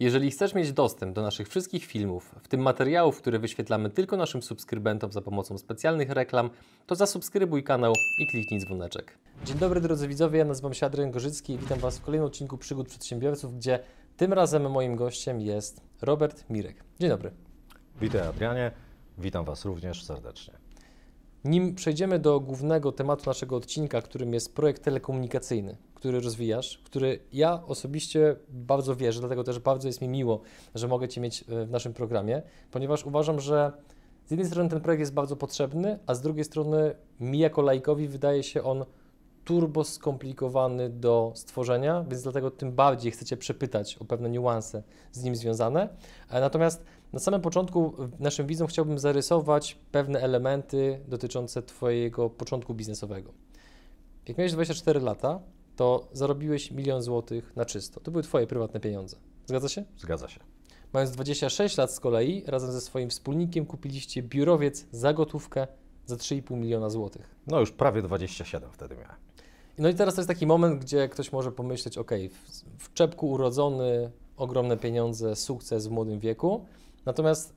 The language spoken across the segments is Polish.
Jeżeli chcesz mieć dostęp do naszych wszystkich filmów, w tym materiałów, które wyświetlamy tylko naszym subskrybentom za pomocą specjalnych reklam, to zasubskrybuj kanał i kliknij dzwoneczek. Dzień dobry drodzy widzowie, ja nazywam się Adrian Gorzycki i witam Was w kolejnym odcinku Przygód Przedsiębiorców, gdzie tym razem moim gościem jest Robert Mirek. Dzień dobry. Witaj Adrianie, witam Was również serdecznie. Nim przejdziemy do głównego tematu naszego odcinka, którym jest projekt telekomunikacyjny, który rozwijasz, który ja osobiście bardzo wierzę, dlatego też bardzo jest mi miło, że mogę Cię mieć e, w naszym programie, ponieważ uważam, że z jednej strony ten projekt jest bardzo potrzebny, a z drugiej strony mi jako laikowi wydaje się on turbo skomplikowany do stworzenia, więc dlatego tym bardziej chcecie przepytać o pewne niuanse z nim związane. E, natomiast na samym początku naszym widzom chciałbym zarysować pewne elementy dotyczące Twojego początku biznesowego. Jak miałeś 24 lata, to zarobiłeś milion złotych na czysto. To były Twoje prywatne pieniądze. Zgadza się? Zgadza się. Mając 26 lat z kolei, razem ze swoim wspólnikiem kupiliście biurowiec za gotówkę za 3,5 miliona złotych. No już prawie 27 wtedy miałem. No i teraz to jest taki moment, gdzie ktoś może pomyśleć, ok, w, w czepku urodzony, ogromne pieniądze, sukces w młodym wieku, natomiast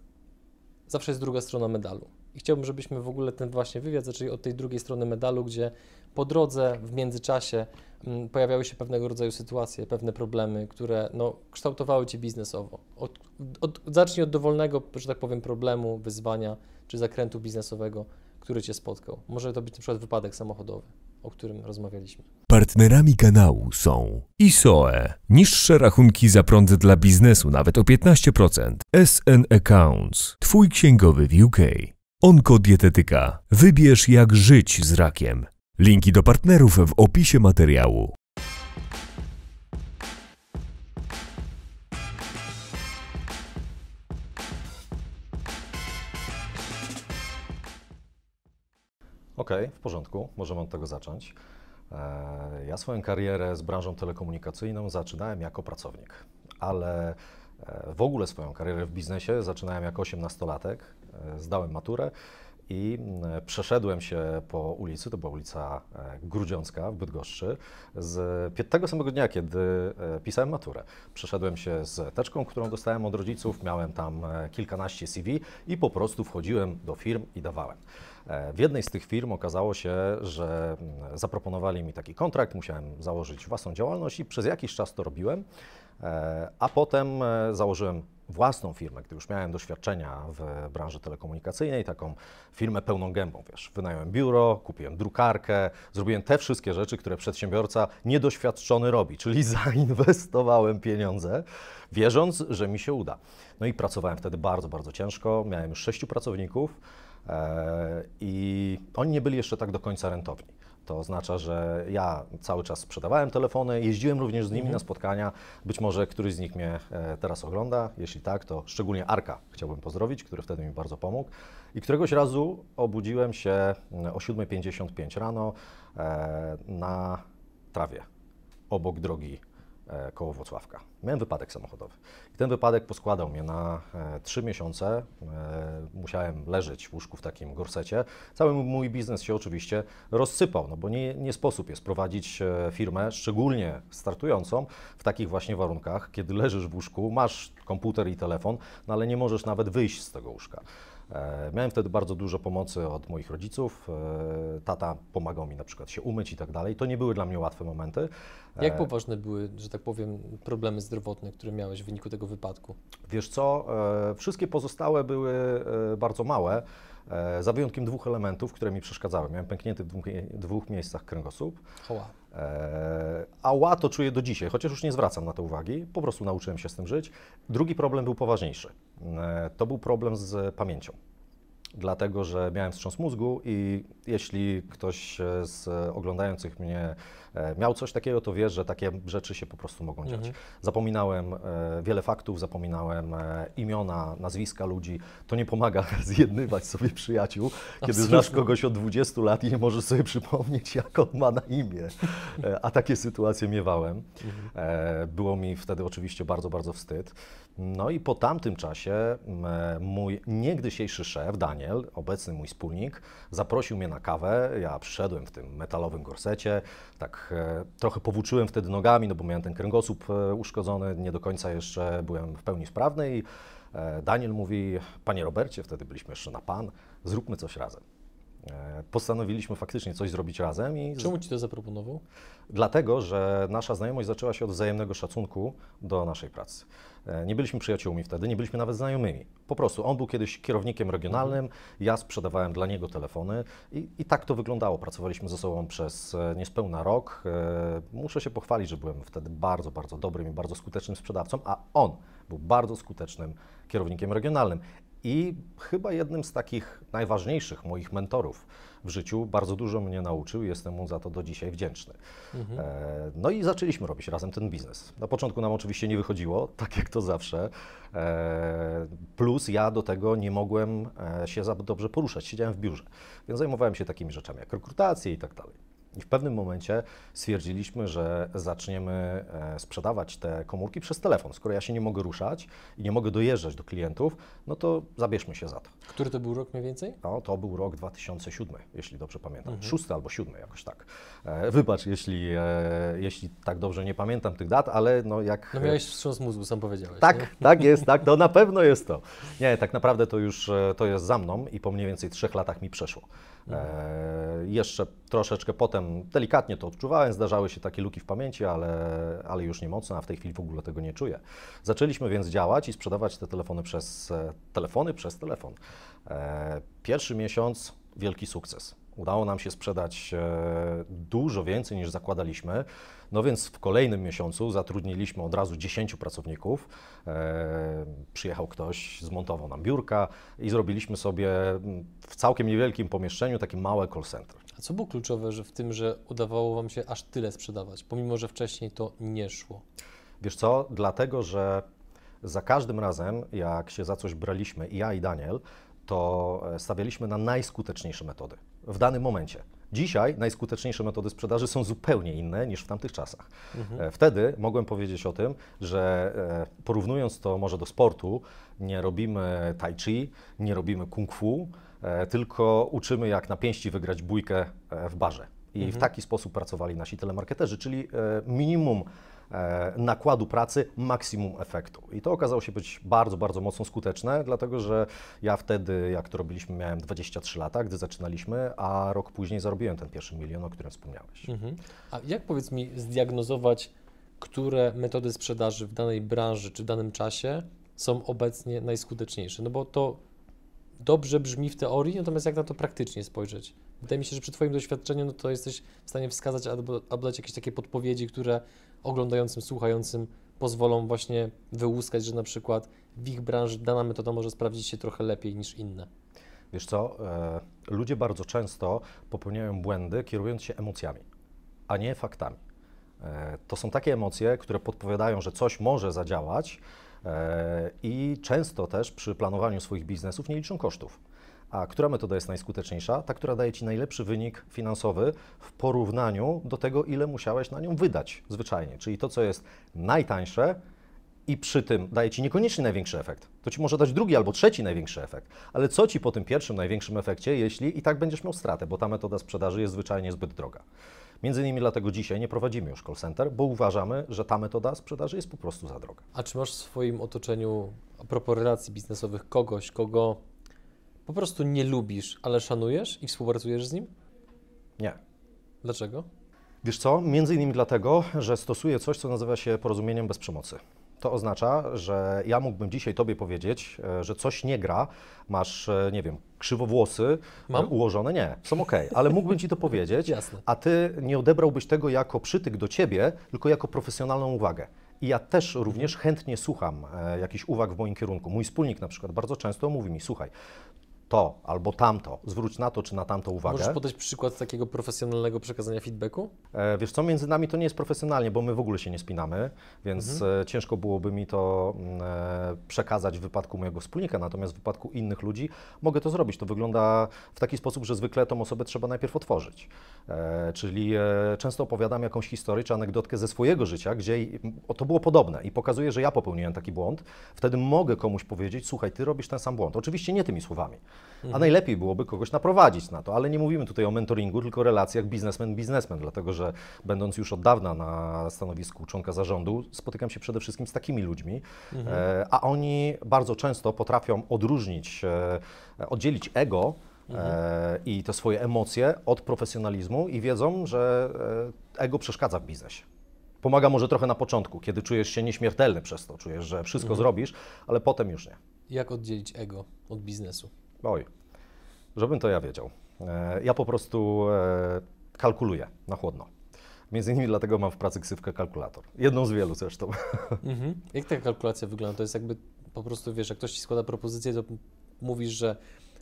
zawsze jest druga strona medalu. I chciałbym, żebyśmy w ogóle ten właśnie wywiad zaczęli od tej drugiej strony medalu, gdzie po drodze, w międzyczasie m, pojawiały się pewnego rodzaju sytuacje, pewne problemy, które no, kształtowały Cię biznesowo. Od, od, zacznij od dowolnego, że tak powiem, problemu, wyzwania czy zakrętu biznesowego, który Cię spotkał. Może to być na przykład wypadek samochodowy, o którym rozmawialiśmy. Partnerami kanału są ISOE, niższe rachunki za prąd dla biznesu nawet o 15%, SN Accounts, Twój księgowy w UK, Onkodietetyka, wybierz jak żyć z rakiem. Linki do partnerów w opisie materiału. Okej, w porządku, możemy od tego zacząć. E, Ja swoją karierę z branżą telekomunikacyjną zaczynałem jako pracownik, ale e, w ogóle swoją karierę w biznesie zaczynałem jako 18-latek. E, Zdałem maturę i przeszedłem się po ulicy, to była ulica Grudziącka w Bydgoszczy, z tego samego dnia, kiedy pisałem maturę. Przeszedłem się z teczką, którą dostałem od rodziców, miałem tam kilkanaście CV i po prostu wchodziłem do firm i dawałem. E, W jednej z tych firm okazało się, że mm, zaproponowali mi taki kontrakt, musiałem założyć własną działalność i przez jakiś czas to robiłem, E, a potem e, założyłem własną firmę, gdy już miałem doświadczenia w branży telekomunikacyjnej, taką firmę pełną gębą, wiesz, wynająłem biuro, kupiłem drukarkę, zrobiłem te wszystkie rzeczy, które przedsiębiorca niedoświadczony robi, czyli zainwestowałem pieniądze, wierząc, że mi się uda. No i pracowałem wtedy bardzo, bardzo ciężko, miałem już sześciu pracowników i oni nie byli jeszcze tak do końca rentowni. To oznacza, że ja cały czas sprzedawałem telefony, jeździłem również z nimi na spotkania. Być może któryś z nich mnie e, teraz ogląda. Jeśli tak, to szczególnie Arka chciałbym pozdrowić, który wtedy mi bardzo pomógł. I któregoś razu obudziłem się mm, o 7.55 rano e, na trawie obok drogi e, koło Włocławka. Miałem wypadek samochodowy. I ten wypadek poskładał mnie na e, trzy miesiące. E, musiałem leżeć w łóżku w takim gorsecie. Cały mój biznes się oczywiście rozsypał, no bo nie, nie sposób jest prowadzić e, firmę, szczególnie startującą, w takich właśnie warunkach, kiedy leżysz w łóżku, masz komputer i telefon, no ale nie możesz nawet wyjść z tego łóżka. E, Miałem wtedy bardzo dużo pomocy od moich rodziców. E, Tata pomagał mi na przykład się umyć i tak dalej. To nie były dla mnie łatwe momenty. Jak E, poważne były, że tak powiem, problemy zdrowotne, które miałeś w wyniku tego wypadku? Wiesz co, wszystkie pozostałe były bardzo małe, za wyjątkiem dwóch elementów, które mi przeszkadzały. Miałem pęknięty w dwóch, dwóch miejscach kręgosłup, Hoła. e, a ła to czuję do dzisiaj, chociaż już nie zwracam na to uwagi, po prostu nauczyłem się z tym żyć. Drugi problem był poważniejszy. E, To był problem z pamięcią. Dlatego, że miałem wstrząs mózgu i jeśli ktoś e, z oglądających mnie miał coś takiego, to wiesz, że takie rzeczy się po prostu mogą dziać. Mhm. Zapominałem e, wiele faktów, zapominałem e, imiona, nazwiska ludzi. To nie pomaga zjednywać sobie przyjaciół, kiedy Absolutnie. znasz kogoś od 20 lat i nie możesz sobie przypomnieć, jak on ma na imię. E, A takie sytuacje miewałem. E, Było mi wtedy oczywiście bardzo, bardzo wstyd. No i po tamtym czasie mój niegdysiejszy szef, Daniel, obecny mój wspólnik, zaprosił mnie na kawę. Ja przyszedłem w tym metalowym gorsecie, tak tak e, trochę powłóczyłem wtedy nogami, no bo miałem ten kręgosłup e, uszkodzony, nie do końca jeszcze byłem w pełni sprawny i e, Daniel mówi, panie Robercie, wtedy byliśmy jeszcze na pan, zróbmy coś razem. Postanowiliśmy faktycznie coś zrobić razem i Czemu ci to zaproponował? Dlatego, że nasza znajomość zaczęła się od wzajemnego szacunku do naszej pracy. E, Nie byliśmy przyjaciółmi wtedy, nie byliśmy nawet znajomymi. Po prostu on był kiedyś kierownikiem regionalnym, ja sprzedawałem dla niego telefony i, i tak to wyglądało. Pracowaliśmy ze sobą przez e, niespełna rok. E, Muszę się pochwalić, że byłem wtedy bardzo, bardzo dobrym i bardzo skutecznym sprzedawcą, a on był bardzo skutecznym kierownikiem regionalnym. I chyba jednym z takich najważniejszych moich mentorów w życiu, bardzo dużo mnie nauczył, jestem mu za to do dzisiaj wdzięczny. E, No i zaczęliśmy robić razem ten biznes. Na początku nam oczywiście nie wychodziło, tak jak to zawsze. E, Plus ja do tego nie mogłem e, się za dobrze poruszać, siedziałem w biurze, więc zajmowałem się takimi rzeczami jak rekrutacje i tak dalej. I w pewnym momencie stwierdziliśmy, że zaczniemy e, sprzedawać te komórki przez telefon. Skoro ja się nie mogę ruszać i nie mogę dojeżdżać do klientów, no to zabierzmy się za to. Który to był rok mniej więcej? No, to był rok 2007, jeśli dobrze pamiętam. Mhm. Szósty albo siódmy, jakoś tak. E, wybacz, jeśli, e, jeśli tak dobrze nie pamiętam tych dat, ale no jak... No miałeś wstrząs mózgu, sam powiedziałeś. nie? Tak, tak jest, tak, to na pewno jest to. Nie, tak naprawdę to już to jest za mną i po mniej więcej trzech latach mi przeszło. E, jeszcze troszeczkę potem delikatnie to odczuwałem, zdarzały się takie luki w pamięci, ale, ale już nie mocno, a w tej chwili w ogóle tego nie czuję. Zaczęliśmy więc działać i sprzedawać te telefony przez e, telefony, przez telefon. E, pierwszy miesiąc wielki sukces. Udało nam się sprzedać e, dużo więcej niż zakładaliśmy. No więc w kolejnym miesiącu zatrudniliśmy od razu 10 pracowników. Przyjechał ktoś, zmontował nam biurka i zrobiliśmy sobie w całkiem niewielkim pomieszczeniu takie małe call center. A co było kluczowe że w tym, że udawało Wam się aż tyle sprzedawać, pomimo że wcześniej to nie szło? Wiesz co? Dlatego, że za każdym razem, jak się za coś braliśmy, i ja i Daniel, to e, stawialiśmy na najskuteczniejsze metody w danym momencie. Dzisiaj najskuteczniejsze metody sprzedaży są zupełnie inne niż w tamtych czasach. E, Wtedy mogłem powiedzieć o tym, że e, porównując to może do sportu, nie robimy tai chi, nie robimy kung fu, tylko uczymy jak na pięści wygrać bójkę e, w barze. I w taki sposób pracowali nasi telemarketerzy, czyli e, minimum e, nakładu pracy, maksimum efektu. I to okazało się być bardzo, bardzo mocno skuteczne, dlatego że ja wtedy, jak to robiliśmy, miałem 23 lata, gdy zaczynaliśmy, a rok później zarobiłem ten pierwszy milion, o którym wspomniałeś. Mhm. A jak powiedz mi zdiagnozować, które metody sprzedaży w danej branży czy w danym czasie są obecnie najskuteczniejsze? No bo to dobrze brzmi w teorii, natomiast jak na to praktycznie spojrzeć? Wydaje mi się, że przy Twoim doświadczeniu no to jesteś w stanie wskazać albo, albo dać jakieś takie podpowiedzi, które oglądającym, słuchającym pozwolą właśnie wyłuskać, że na przykład w ich branży dana metoda może sprawdzić się trochę lepiej niż inne. Wiesz co, e, ludzie bardzo często popełniają błędy, kierując się emocjami, a nie faktami. E, to są takie emocje, które podpowiadają, że coś może zadziałać i często też przy planowaniu swoich biznesów nie liczą kosztów. A która metoda jest najskuteczniejsza? Ta, która daje Ci najlepszy wynik finansowy w porównaniu do tego, ile musiałeś na nią wydać zwyczajnie. Czyli to, co jest najtańsze, i przy tym daje Ci niekoniecznie największy efekt. To Ci może dać drugi albo trzeci największy efekt. Ale co Ci po tym pierwszym największym efekcie, jeśli i tak będziesz miał stratę, bo ta metoda sprzedaży jest zwyczajnie zbyt droga. Między innymi dlatego dzisiaj nie prowadzimy już call center, bo uważamy, że ta metoda sprzedaży jest po prostu za droga. A czy masz w swoim otoczeniu, a propos relacji biznesowych, kogoś, kogo po prostu nie lubisz, ale szanujesz i współpracujesz z nim? Nie. Dlaczego? Wiesz co? Między innymi dlatego, że stosuję coś, co nazywa się porozumieniem bez przemocy. To oznacza, że ja mógłbym dzisiaj Tobie powiedzieć, e, że coś nie gra, masz, e, nie wiem, krzywowłosy Mam? e, ułożone. Nie, są ok, ale mógłbym Ci to powiedzieć, a Ty nie odebrałbyś tego jako przytyk do Ciebie, tylko jako profesjonalną uwagę. I ja też również chętnie słucham e, jakichś uwag w moim kierunku. Mój wspólnik na przykład bardzo często mówi mi, słuchaj, to albo tamto, zwróć na to czy na tamto uwagę. Możesz podać przykład takiego profesjonalnego przekazania feedbacku? E, Wiesz co, między nami to nie jest profesjonalnie, bo my w ogóle się nie spinamy, więc e, ciężko byłoby mi to mm, e, przekazać w wypadku mojego wspólnika, natomiast w wypadku innych ludzi mogę to zrobić. To wygląda w taki sposób, że zwykle tą osobę trzeba najpierw otworzyć. E, Czyli e, często opowiadam jakąś historię czy anegdotkę ze swojego życia, gdzie to było podobne i pokazuję, że ja popełniłem taki błąd. Wtedy mogę komuś powiedzieć, słuchaj, ty robisz ten sam błąd. Oczywiście nie tymi słowami, A najlepiej byłoby kogoś naprowadzić na to, ale nie mówimy tutaj o mentoringu, tylko o relacjach biznesmen-biznesmen, dlatego że będąc już od dawna na stanowisku członka zarządu, spotykam się przede wszystkim z takimi ludźmi, e, a oni bardzo często potrafią odróżnić, e, oddzielić ego e, i te swoje emocje od profesjonalizmu i wiedzą, że ego przeszkadza w biznesie. Pomaga może trochę na początku, kiedy czujesz się nieśmiertelny przez to, czujesz, że wszystko zrobisz, ale potem już nie. Jak oddzielić ego od biznesu? Oj, żebym to ja wiedział. E, Ja po prostu e, kalkuluję na chłodno. Między innymi dlatego mam w pracy ksywkę kalkulator. Jedną z wielu zresztą. Mhm. Jak ta kalkulacja wygląda? To jest jakby po prostu, wiesz, jak ktoś ci składa propozycję, to mówisz, że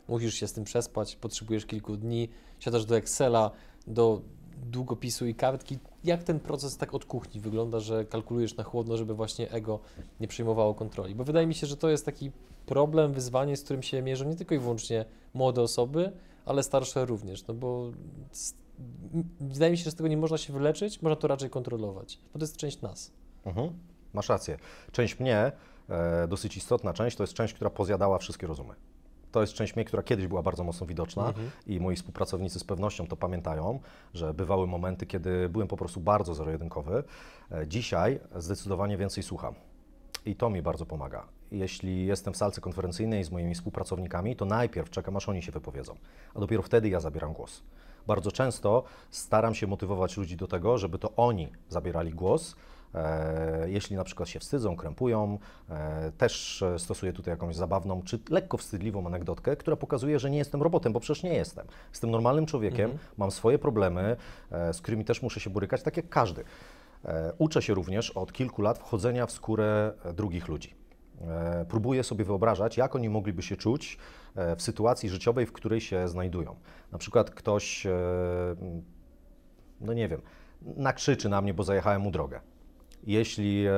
musisz się z tym przespać, potrzebujesz kilku dni, siadasz do Excela, do długopisu i kartki. Jak ten proces tak od kuchni wygląda, że kalkulujesz na chłodno, żeby właśnie ego nie przejmowało kontroli? Bo wydaje mi się, że to jest taki problem, wyzwanie, z którym się mierzą nie tylko i wyłącznie młode osoby, ale starsze również, no bo z, wydaje mi się, że z tego nie można się wyleczyć, można to raczej kontrolować, bo to jest część nas. Mhm. Masz rację. Część mnie, e, dosyć istotna część, to jest część, która pozjadała wszystkie rozumy. To jest część mnie, która kiedyś była bardzo mocno widoczna Mhm. i moi współpracownicy z pewnością to pamiętają, że bywały momenty, kiedy byłem po prostu bardzo zero-jedynkowy. E, Dzisiaj zdecydowanie więcej słucham i to mi bardzo pomaga. Jeśli jestem w salce konferencyjnej z moimi współpracownikami, to najpierw czekam, aż oni się wypowiedzą, a dopiero wtedy ja zabieram głos. Bardzo często staram się motywować ludzi do tego, żeby to oni zabierali głos, jeśli na przykład się wstydzą, krępują, e, też e, stosuję tutaj jakąś zabawną czy lekko wstydliwą anegdotkę, która pokazuje, że nie jestem robotem, bo przecież nie jestem. Jestem normalnym człowiekiem, mam swoje problemy, e, z którymi też muszę się borykać, tak jak każdy. E, Uczę się również od kilku lat wchodzenia w skórę e, drugich ludzi. E, Próbuję sobie wyobrażać, jak oni mogliby się czuć e, w sytuacji życiowej, w której się znajdują. Na przykład ktoś, e, no nie wiem, nakrzyczy na mnie, bo zajechałem mu drogę. Jeśli e,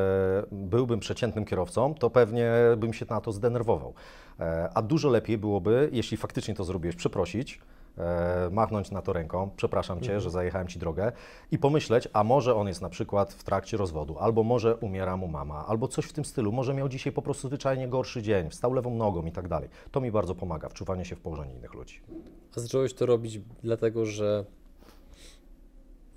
byłbym przeciętnym kierowcą, to pewnie bym się na to zdenerwował. E, a dużo lepiej byłoby, jeśli faktycznie to zrobiłeś, przeprosić, e, machnąć na to ręką, przepraszam cię, że zajechałem ci drogę i pomyśleć, a może on jest na przykład w trakcie rozwodu, albo może umiera mu mama, albo coś w tym stylu, może miał dzisiaj po prostu zwyczajnie gorszy dzień, wstał lewą nogą i tak dalej. To mi bardzo pomaga, wczuwanie się w położenie innych ludzi. A zacząłeś to robić dlatego, że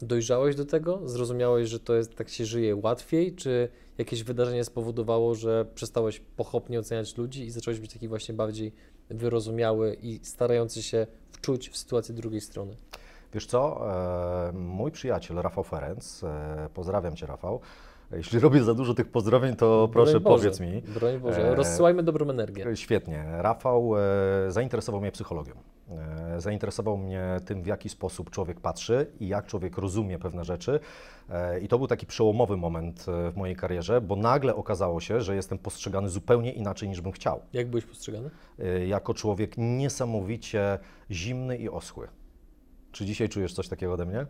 dojrzałeś do tego? Zrozumiałeś, że to jest tak się żyje łatwiej? Czy jakieś wydarzenie spowodowało, że przestałeś pochopnie oceniać ludzi i zacząłeś być taki właśnie bardziej wyrozumiały i starający się wczuć w sytuację drugiej strony? Wiesz co, e, mój przyjaciel Rafał Ferenc, e, pozdrawiam Cię Rafał, jeśli robię za dużo tych pozdrowień, to proszę Boże, powiedz mi. Broń Boże, E, rozsyłajmy dobrą energię. Świetnie. Rafał e, zainteresował mnie psychologią. E, zainteresował mnie tym, w jaki sposób człowiek patrzy i jak człowiek rozumie pewne rzeczy. E, I to był taki przełomowy moment e, w mojej karierze, bo nagle okazało się, że jestem postrzegany zupełnie inaczej niż bym chciał. Jak byłeś postrzegany? Jako człowiek niesamowicie zimny i oschły. Czy dzisiaj czujesz coś takiego ode mnie?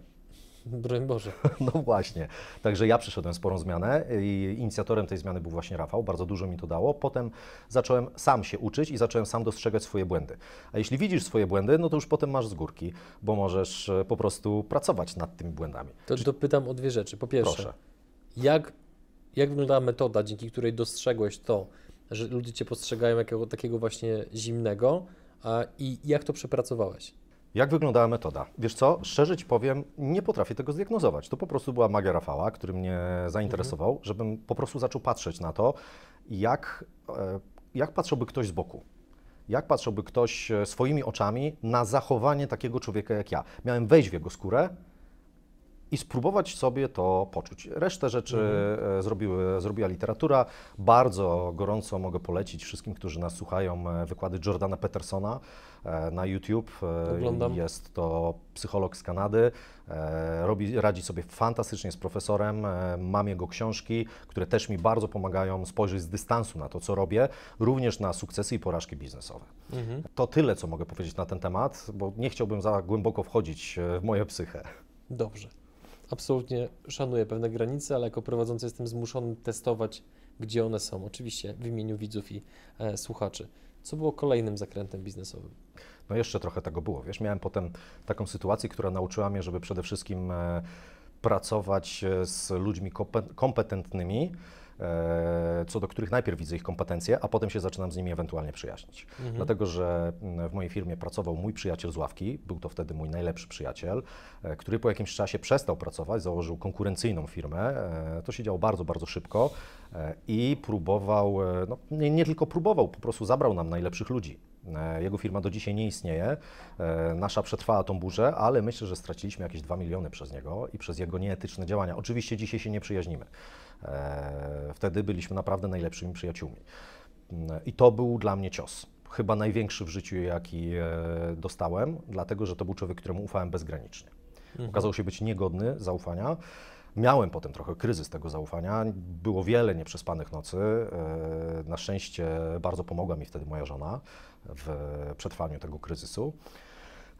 Broń Boże. No właśnie. Także ja przeszedłem sporą zmianę i inicjatorem tej zmiany był właśnie Rafał. Bardzo dużo mi to dało. Potem zacząłem sam się uczyć i zacząłem sam dostrzegać swoje błędy. A jeśli widzisz swoje błędy, no to już potem masz z górki, bo możesz e, po prostu pracować nad tymi błędami. To dopytam o dwie rzeczy. Po pierwsze, Proszę. jak, jak wyglądała metoda, dzięki której dostrzegłeś to, że ludzie Cię postrzegają jako takiego właśnie zimnego a, i jak to przepracowałeś? Jak wyglądała metoda? Wiesz co, szczerze Ci powiem, nie potrafię tego zdiagnozować. To po prostu była magia Rafała, który mnie zainteresował, żebym po prostu zaczął patrzeć na to, jak, e, jak patrzyłby ktoś z boku. Jak patrzyłby ktoś e, swoimi oczami na zachowanie takiego człowieka jak ja. Miałem wejść w jego skórę i spróbować sobie to poczuć. Resztę rzeczy e, zrobiły, zrobiła literatura. Bardzo gorąco mogę polecić wszystkim, którzy nas słuchają, e, wykłady Jordana Petersona e, na YouTube. Oglądam. Jest to psycholog z Kanady. Robi, radzi sobie fantastycznie z profesorem. Mam jego książki, które też mi bardzo pomagają spojrzeć z dystansu na to, co robię, również na sukcesy i porażki biznesowe. Mhm. To tyle, co mogę powiedzieć na ten temat, bo nie chciałbym za głęboko wchodzić w moją psychę. Dobrze. Absolutnie szanuję pewne granice, ale jako prowadzący jestem zmuszony testować, gdzie one są. Oczywiście w imieniu widzów i e, słuchaczy. Co było kolejnym zakrętem biznesowym? No jeszcze trochę tego było, wiesz, miałem potem taką sytuację, która nauczyła mnie, żeby przede wszystkim e, pracować e, z ludźmi kompe- kompetentnymi, co do których najpierw widzę ich kompetencje, a potem się zaczynam z nimi ewentualnie przyjaźnić. Mhm. Dlatego, że mm, w mojej firmie pracował mój przyjaciel z ławki, był to wtedy mój najlepszy przyjaciel, e, który po jakimś czasie przestał pracować, założył konkurencyjną firmę. E, To się działo bardzo, bardzo szybko e, i próbował, e, no, nie, nie tylko próbował, po prostu zabrał nam najlepszych ludzi. E, Jego firma do dzisiaj nie istnieje. E, Nasza przetrwała tą burzę, ale myślę, że straciliśmy jakieś 2 miliony przez niego i przez jego nieetyczne działania. Oczywiście dzisiaj się nie przyjaźnimy. E, Wtedy byliśmy naprawdę najlepszymi przyjaciółmi. Mm, I to był dla mnie cios. Chyba największy w życiu, jaki e, dostałem, dlatego że to był człowiek, któremu ufałem bezgranicznie. Okazał się być niegodny zaufania. Miałem potem trochę kryzys tego zaufania. Było wiele nieprzespanych nocy. E, Na szczęście bardzo pomogła mi wtedy moja żona w przetrwaniu tego kryzysu.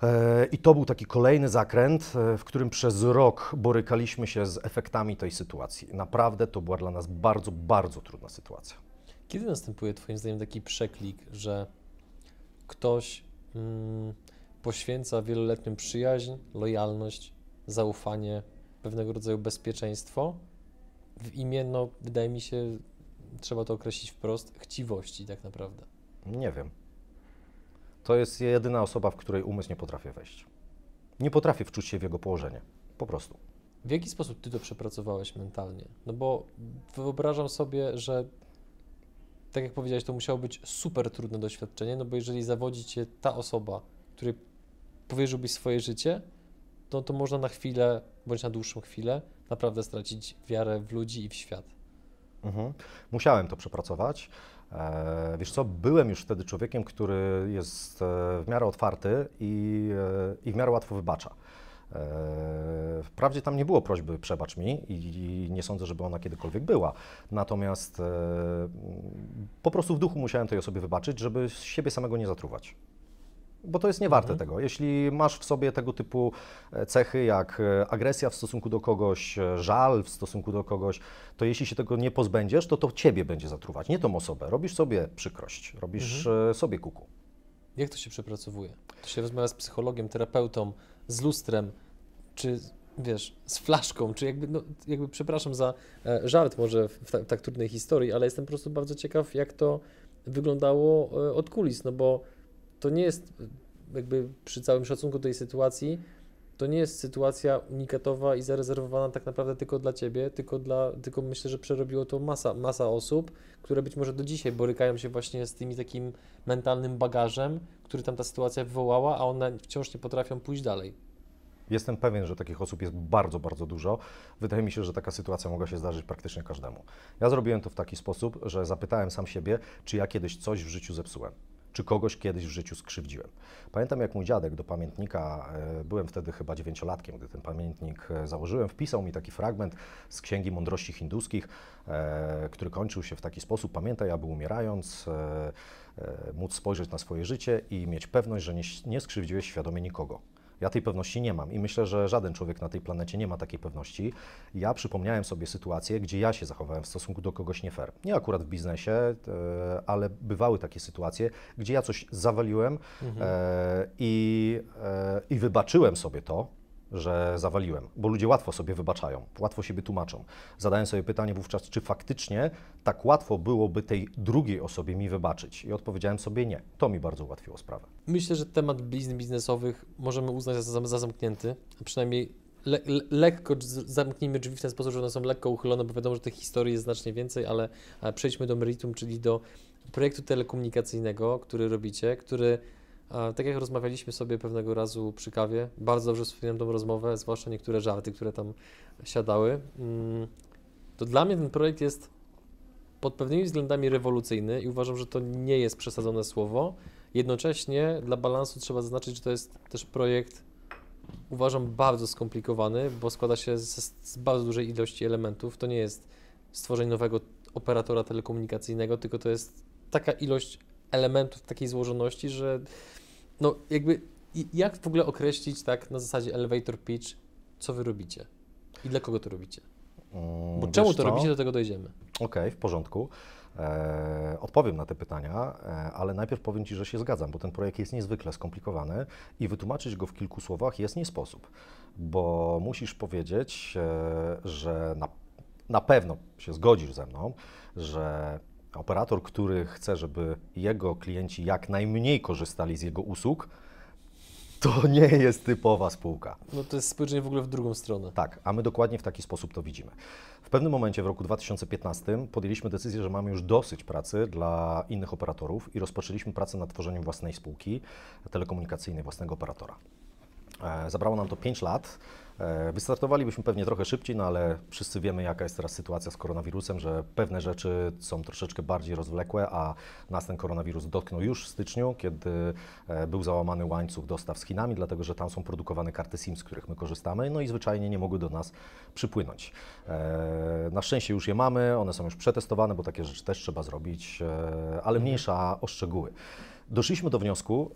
E, I to był taki kolejny zakręt, e, w którym przez rok borykaliśmy się z efektami tej sytuacji. Naprawdę to była dla nas bardzo, bardzo trudna sytuacja. Kiedy następuje Twoim zdaniem taki przeklik, że ktoś mm, poświęca wieloletnią przyjaźń, lojalność, zaufanie, pewnego rodzaju bezpieczeństwo w imię, no wydaje mi się, trzeba to określić wprost, chciwości tak naprawdę. Nie wiem. To jest jedyna osoba, w której umysł nie potrafię wejść. Nie potrafię wczuć się w jego położenie. Po prostu. W jaki sposób Ty to przepracowałeś mentalnie? No bo wyobrażam sobie, że tak jak powiedziałeś, to musiało być super trudne doświadczenie, no bo jeżeli zawodzi Cię ta osoba, której powierzyłbyś swoje życie, to, to można na chwilę, bądź na dłuższą chwilę, naprawdę stracić wiarę w ludzi i w świat. Mhm. Musiałem to przepracować. E, wiesz co, byłem już wtedy człowiekiem, który jest e, w miarę otwarty i, e, i w miarę łatwo wybacza. Wprawdzie tam nie było prośby przebacz mi i, nie sądzę, żeby ona kiedykolwiek była. Natomiast po prostu w duchu musiałem tej osobie wybaczyć, żeby siebie samego nie zatruwać. Bo to jest niewarte Mhm. tego. Jeśli masz w sobie tego typu e, cechy jak e, agresja w stosunku do kogoś, e, żal w stosunku do kogoś, to jeśli się tego nie pozbędziesz, to to ciebie będzie zatruwać, nie tą osobę. Robisz sobie przykrość, robisz e, sobie kuku. Jak to się przepracowuje? To się rozmawia z psychologiem, terapeutą, z lustrem, czy wiesz, z flaszką, czy jakby, no, jakby przepraszam za żart może w, ta, w tak trudnej historii, ale jestem po prostu bardzo ciekaw, jak to wyglądało od kulis, no bo to nie jest jakby przy całym szacunku tej sytuacji, to nie jest sytuacja unikatowa i zarezerwowana tak naprawdę tylko dla Ciebie, tylko, dla, tylko myślę, że przerobiło to masa, masa osób, które być może do dzisiaj borykają się właśnie z tymi takim mentalnym bagażem, który tam ta sytuacja wywołała, a one wciąż nie potrafią pójść dalej. Jestem pewien, że takich osób jest bardzo, bardzo dużo. Wydaje mi się, że taka sytuacja mogła się zdarzyć praktycznie każdemu. Ja zrobiłem to w taki sposób, że zapytałem sam siebie, czy ja kiedyś coś w życiu zepsułem. Czy kogoś kiedyś w życiu skrzywdziłem. Pamiętam, jak mój dziadek do pamiętnika, e, byłem wtedy chyba dziewięciolatkiem, gdy ten pamiętnik e, założyłem, wpisał mi taki fragment z Księgi Mądrości Hinduskich, e, który kończył się w taki sposób: Pamiętaj, aby umierając, móc spojrzeć na swoje życie i mieć pewność, że nie skrzywdziłeś świadomie nikogo. Ja tej pewności nie mam i myślę, że żaden człowiek na tej planecie nie ma takiej pewności. Ja przypomniałem sobie sytuację, gdzie ja się zachowałem w stosunku do kogoś nie fair. Nie akurat w biznesie, e, ale bywały takie sytuacje, gdzie ja coś zawaliłem e, i, e, i wybaczyłem sobie to, że zawaliłem, bo ludzie łatwo sobie wybaczają, łatwo siebie tłumaczą. Zadałem sobie pytanie wówczas, czy faktycznie tak łatwo byłoby tej drugiej osobie mi wybaczyć? I odpowiedziałem sobie nie. To mi bardzo ułatwiło sprawę. Myślę, że temat blizn biznesowych możemy uznać za, za zamknięty, a przynajmniej le, le, lekko zamknijmy drzwi w ten sposób, że one są lekko uchylone, bo wiadomo, że tych historii jest znacznie więcej, ale e, przejdźmy do meritum, czyli do projektu telekomunikacyjnego, który robicie, który, tak jak rozmawialiśmy sobie pewnego razu przy kawie, bardzo dobrze wspominam tą rozmowę, zwłaszcza niektóre żarty, które tam siadały, mm, to dla mnie ten projekt jest pod pewnymi względami rewolucyjny i uważam, że to nie jest przesadzone słowo. Jednocześnie dla balansu trzeba zaznaczyć, że to jest też projekt, uważam, bardzo skomplikowany, bo składa się z, z bardzo dużej ilości elementów. To nie jest stworzenie nowego operatora telekomunikacyjnego, tylko to jest taka ilość elementów takiej złożoności, że no jakby jak w ogóle określić tak na zasadzie elevator pitch, co wy robicie i dla kogo to robicie? Mm, Bo czemu to co? robicie, do tego dojdziemy. Okej, w porządku. E, odpowiem na te pytania, e, ale najpierw powiem Ci, że się zgadzam, bo ten projekt jest niezwykle skomplikowany i wytłumaczyć go w kilku słowach jest nie sposób, bo musisz powiedzieć, e, że na na pewno się zgodzisz ze mną, że operator, który chce, żeby jego klienci jak najmniej korzystali z jego usług, to nie jest typowa spółka. No to jest spojrzenie w ogóle w drugą stronę. Tak, a my dokładnie w taki sposób to widzimy. W pewnym momencie w roku 2015 podjęliśmy decyzję, że mamy już dosyć pracy dla innych operatorów i rozpoczęliśmy pracę nad tworzeniem własnej spółki telekomunikacyjnej, własnego operatora. E, Zabrało nam to 5 lat. E, Wystartowalibyśmy pewnie trochę szybciej, no ale wszyscy wiemy, jaka jest teraz sytuacja z koronawirusem, że pewne rzeczy są troszeczkę bardziej rozwlekłe, a nas ten koronawirus dotknął już w styczniu, kiedy e, był załamany łańcuch dostaw z Chinami, dlatego że tam są produkowane karty SIM, z których my korzystamy, no i zwyczajnie nie mogły do nas przypłynąć. E, Na szczęście już je mamy, one są już przetestowane, bo takie rzeczy też trzeba zrobić, ale mniejsza o szczegóły. Doszliśmy do wniosku,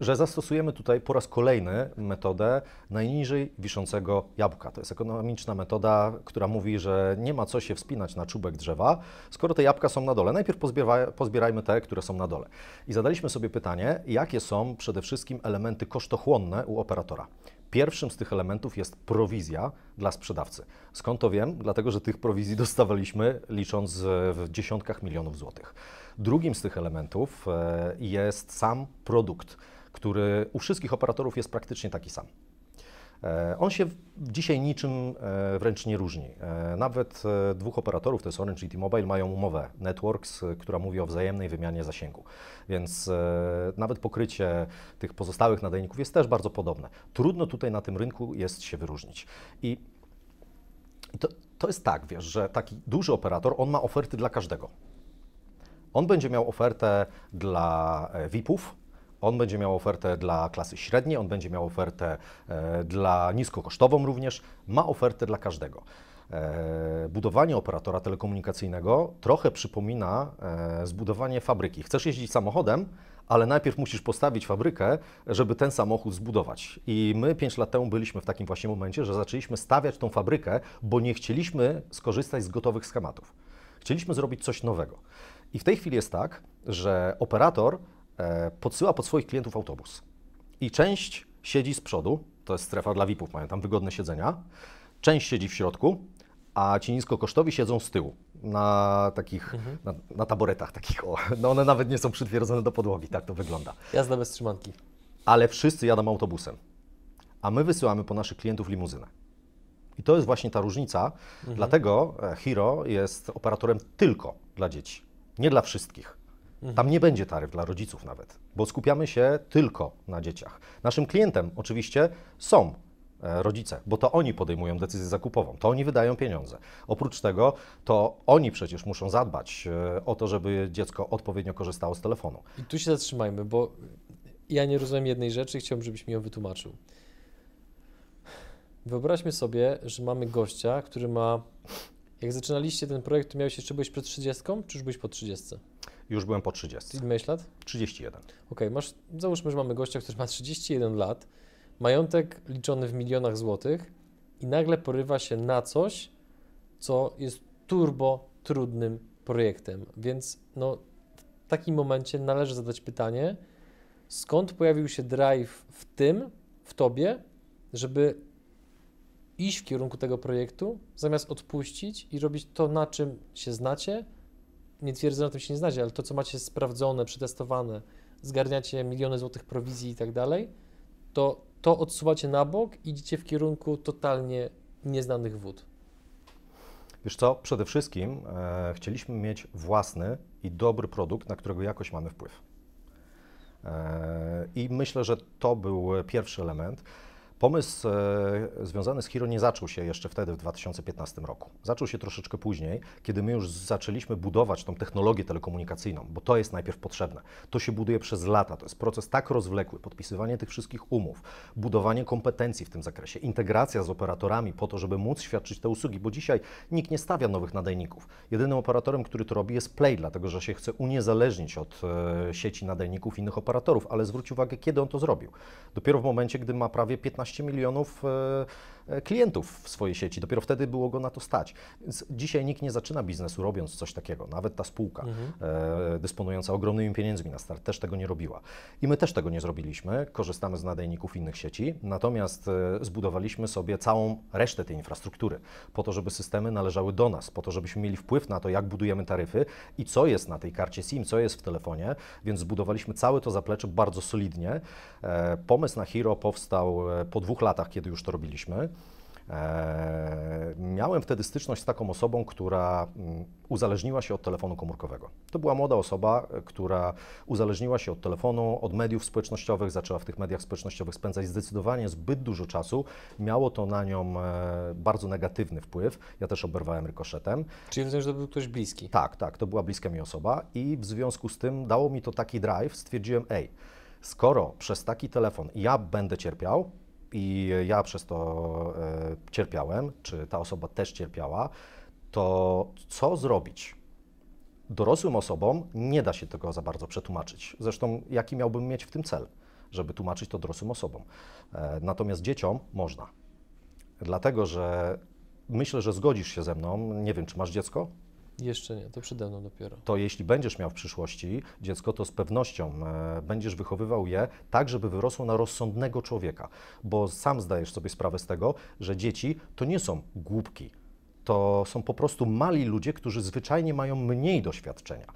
że zastosujemy tutaj po raz kolejny metodę najniżej wiszącego jabłka. To jest ekonomiczna metoda, która mówi, że nie ma co się wspinać na czubek drzewa, skoro te jabłka są na dole. Najpierw pozbiera, pozbierajmy te, które są na dole. I zadaliśmy sobie pytanie, jakie są przede wszystkim elementy kosztochłonne u operatora. Pierwszym z tych elementów jest prowizja dla sprzedawcy. Skąd to wiem? Dlatego, że tych prowizji dostawaliśmy licząc w dziesiątkach milionów złotych. Drugim z tych elementów e, jest sam produkt który u wszystkich operatorów jest praktycznie taki sam. E, On się dzisiaj niczym e, wręcz nie różni. E, Nawet dwóch operatorów, to jest Orange i T-Mobile, mają umowę Networks, która mówi o wzajemnej wymianie zasięgu. Więc nawet pokrycie tych pozostałych nadajników jest też bardzo podobne. Trudno tutaj na tym rynku jest się wyróżnić. I to, to jest tak, wiesz, że taki duży operator, on ma oferty dla każdego. On będzie miał ofertę dla VIP-ów, on będzie miał ofertę dla klasy średniej, on będzie miał ofertę e, dla niskokosztową również, ma ofertę dla każdego. E, budowanie operatora telekomunikacyjnego trochę przypomina e, zbudowanie fabryki. Chcesz jeździć samochodem, ale najpierw musisz postawić fabrykę, żeby ten samochód zbudować. I my 5 lat temu byliśmy w takim właśnie momencie, że zaczęliśmy stawiać tą fabrykę, bo nie chcieliśmy skorzystać z gotowych schematów. Chcieliśmy zrobić coś nowego. I w tej chwili jest tak, że operator podsyła pod swoich klientów autobus. I część siedzi z przodu, to jest strefa dla VIP-ów, mają tam wygodne siedzenia. Część siedzi w środku, a ci niskokosztowi siedzą z tyłu, na takich, na, na taboretach takich, o. No one nawet nie są przytwierdzone do podłogi, tak to wygląda. Jazda bez trzymanki. Ale wszyscy jadą autobusem, a my wysyłamy po naszych klientów limuzynę. I to jest właśnie ta różnica, dlatego e, Hero jest operatorem tylko dla dzieci, nie dla wszystkich. Tam nie będzie taryf dla rodziców nawet, bo skupiamy się tylko na dzieciach. Naszym klientem oczywiście są e, rodzice, bo to oni podejmują decyzję zakupową, to oni wydają pieniądze. Oprócz tego, to oni przecież muszą zadbać e, o to, żeby dziecko odpowiednio korzystało z telefonu. I tu się zatrzymajmy, bo ja nie rozumiem jednej rzeczy i chciałbym, żebyś mi ją wytłumaczył. Wyobraźmy sobie, że mamy gościa, który ma. Jak zaczynaliście ten projekt, to miałeś jeszcze byłeś przed 30, czy już byłeś po 30? Już byłem po 30. Ile lat? 31. Okej, masz, załóżmy, że mamy gościa, który ma 31 lat, majątek liczony w milionach złotych i nagle porywa się na coś, co jest turbo trudnym projektem. Więc no, w takim momencie należy zadać pytanie, skąd pojawił się drive w tym, w tobie, żeby iść w kierunku tego projektu, zamiast odpuścić i robić to, na czym się znacie, nie twierdzę, że na tym się nie znacie, ale to, co macie sprawdzone, przetestowane, zgarniacie miliony złotych prowizji i tak dalej, to to odsuwacie na bok i idziecie w kierunku totalnie nieznanych wód. Wiesz co, przede wszystkim e, chcieliśmy mieć własny i dobry produkt, na którego jakoś mamy wpływ. E, I myślę, że to był pierwszy element. Pomysł e, związany z Hero nie zaczął się jeszcze wtedy, w 2015 roku. Zaczął się troszeczkę później, kiedy my już zaczęliśmy budować tą technologię telekomunikacyjną, bo to jest najpierw potrzebne. To się buduje przez lata, to jest proces tak rozwlekły, podpisywanie tych wszystkich umów, budowanie kompetencji w tym zakresie, integracja z operatorami po to, żeby móc świadczyć te usługi, bo dzisiaj nikt nie stawia nowych nadajników. Jedynym operatorem, który to robi jest Play, dlatego że się chce uniezależnić od e, sieci nadajników innych operatorów, ale zwróć uwagę, kiedy on to zrobił. Dopiero w momencie, gdy ma prawie 15 15 milionów e, e, klientów w swojej sieci. Dopiero wtedy było go na to stać. Więc dzisiaj nikt nie zaczyna biznesu robiąc coś takiego. Nawet ta spółka e, dysponująca ogromnymi pieniędzmi na start też tego nie robiła. I my też tego nie zrobiliśmy. Korzystamy z nadajników innych sieci. Natomiast e, zbudowaliśmy sobie całą resztę tej infrastruktury po to, żeby systemy należały do nas, po to, żebyśmy mieli wpływ na to, jak budujemy taryfy i co jest na tej karcie SIM, co jest w telefonie, więc zbudowaliśmy całe to zaplecze bardzo solidnie. E, Pomysł na Hero powstał e, po dwóch latach, kiedy już to robiliśmy. E, Miałem wtedy styczność z taką osobą, która mm, uzależniła się od telefonu komórkowego. To była młoda osoba, e, która uzależniła się od telefonu, od mediów społecznościowych, zaczęła w tych mediach społecznościowych spędzać zdecydowanie zbyt dużo czasu. Miało to na nią e, bardzo negatywny wpływ. Ja też oberwałem rykoszetem. Czyli rozumiem, że to był ktoś bliski. Tak, tak, to była bliska mi osoba i w związku z tym dało mi to taki drive, stwierdziłem, ej, skoro przez taki telefon ja będę cierpiał i ja przez to e, cierpiałem, czy ta osoba też cierpiała, to co zrobić? Dorosłym osobom nie da się tego za bardzo przetłumaczyć. Zresztą jaki miałbym mieć w tym cel, żeby tłumaczyć to dorosłym osobom? E, natomiast dzieciom można. Dlatego, że myślę, że zgodzisz się ze mną. Nie wiem, czy masz dziecko? Jeszcze nie, to przede mną dopiero. to jeśli będziesz miał w przyszłości dziecko, to z pewnością e, będziesz wychowywał je tak, żeby wyrosło na rozsądnego człowieka, bo sam zdajesz sobie sprawę z tego, że dzieci to nie są głupki, to są po prostu mali ludzie, którzy zwyczajnie mają mniej doświadczenia.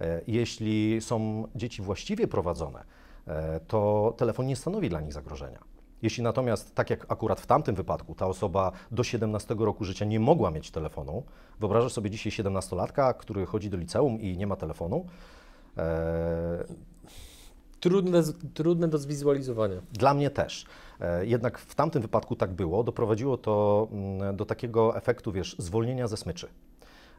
E, Jeśli są dzieci właściwie prowadzone, e, to telefon nie stanowi dla nich zagrożenia. Jeśli natomiast, tak jak akurat w tamtym wypadku, ta osoba do 17 roku życia nie mogła mieć telefonu, wyobrażasz sobie dzisiaj 17-latka, który chodzi do liceum i nie ma telefonu, e, Trudne, trudne do zwizualizowania. Dla mnie też. E, Jednak w tamtym wypadku tak było. Doprowadziło to mm, do takiego efektu, wiesz, zwolnienia ze smyczy.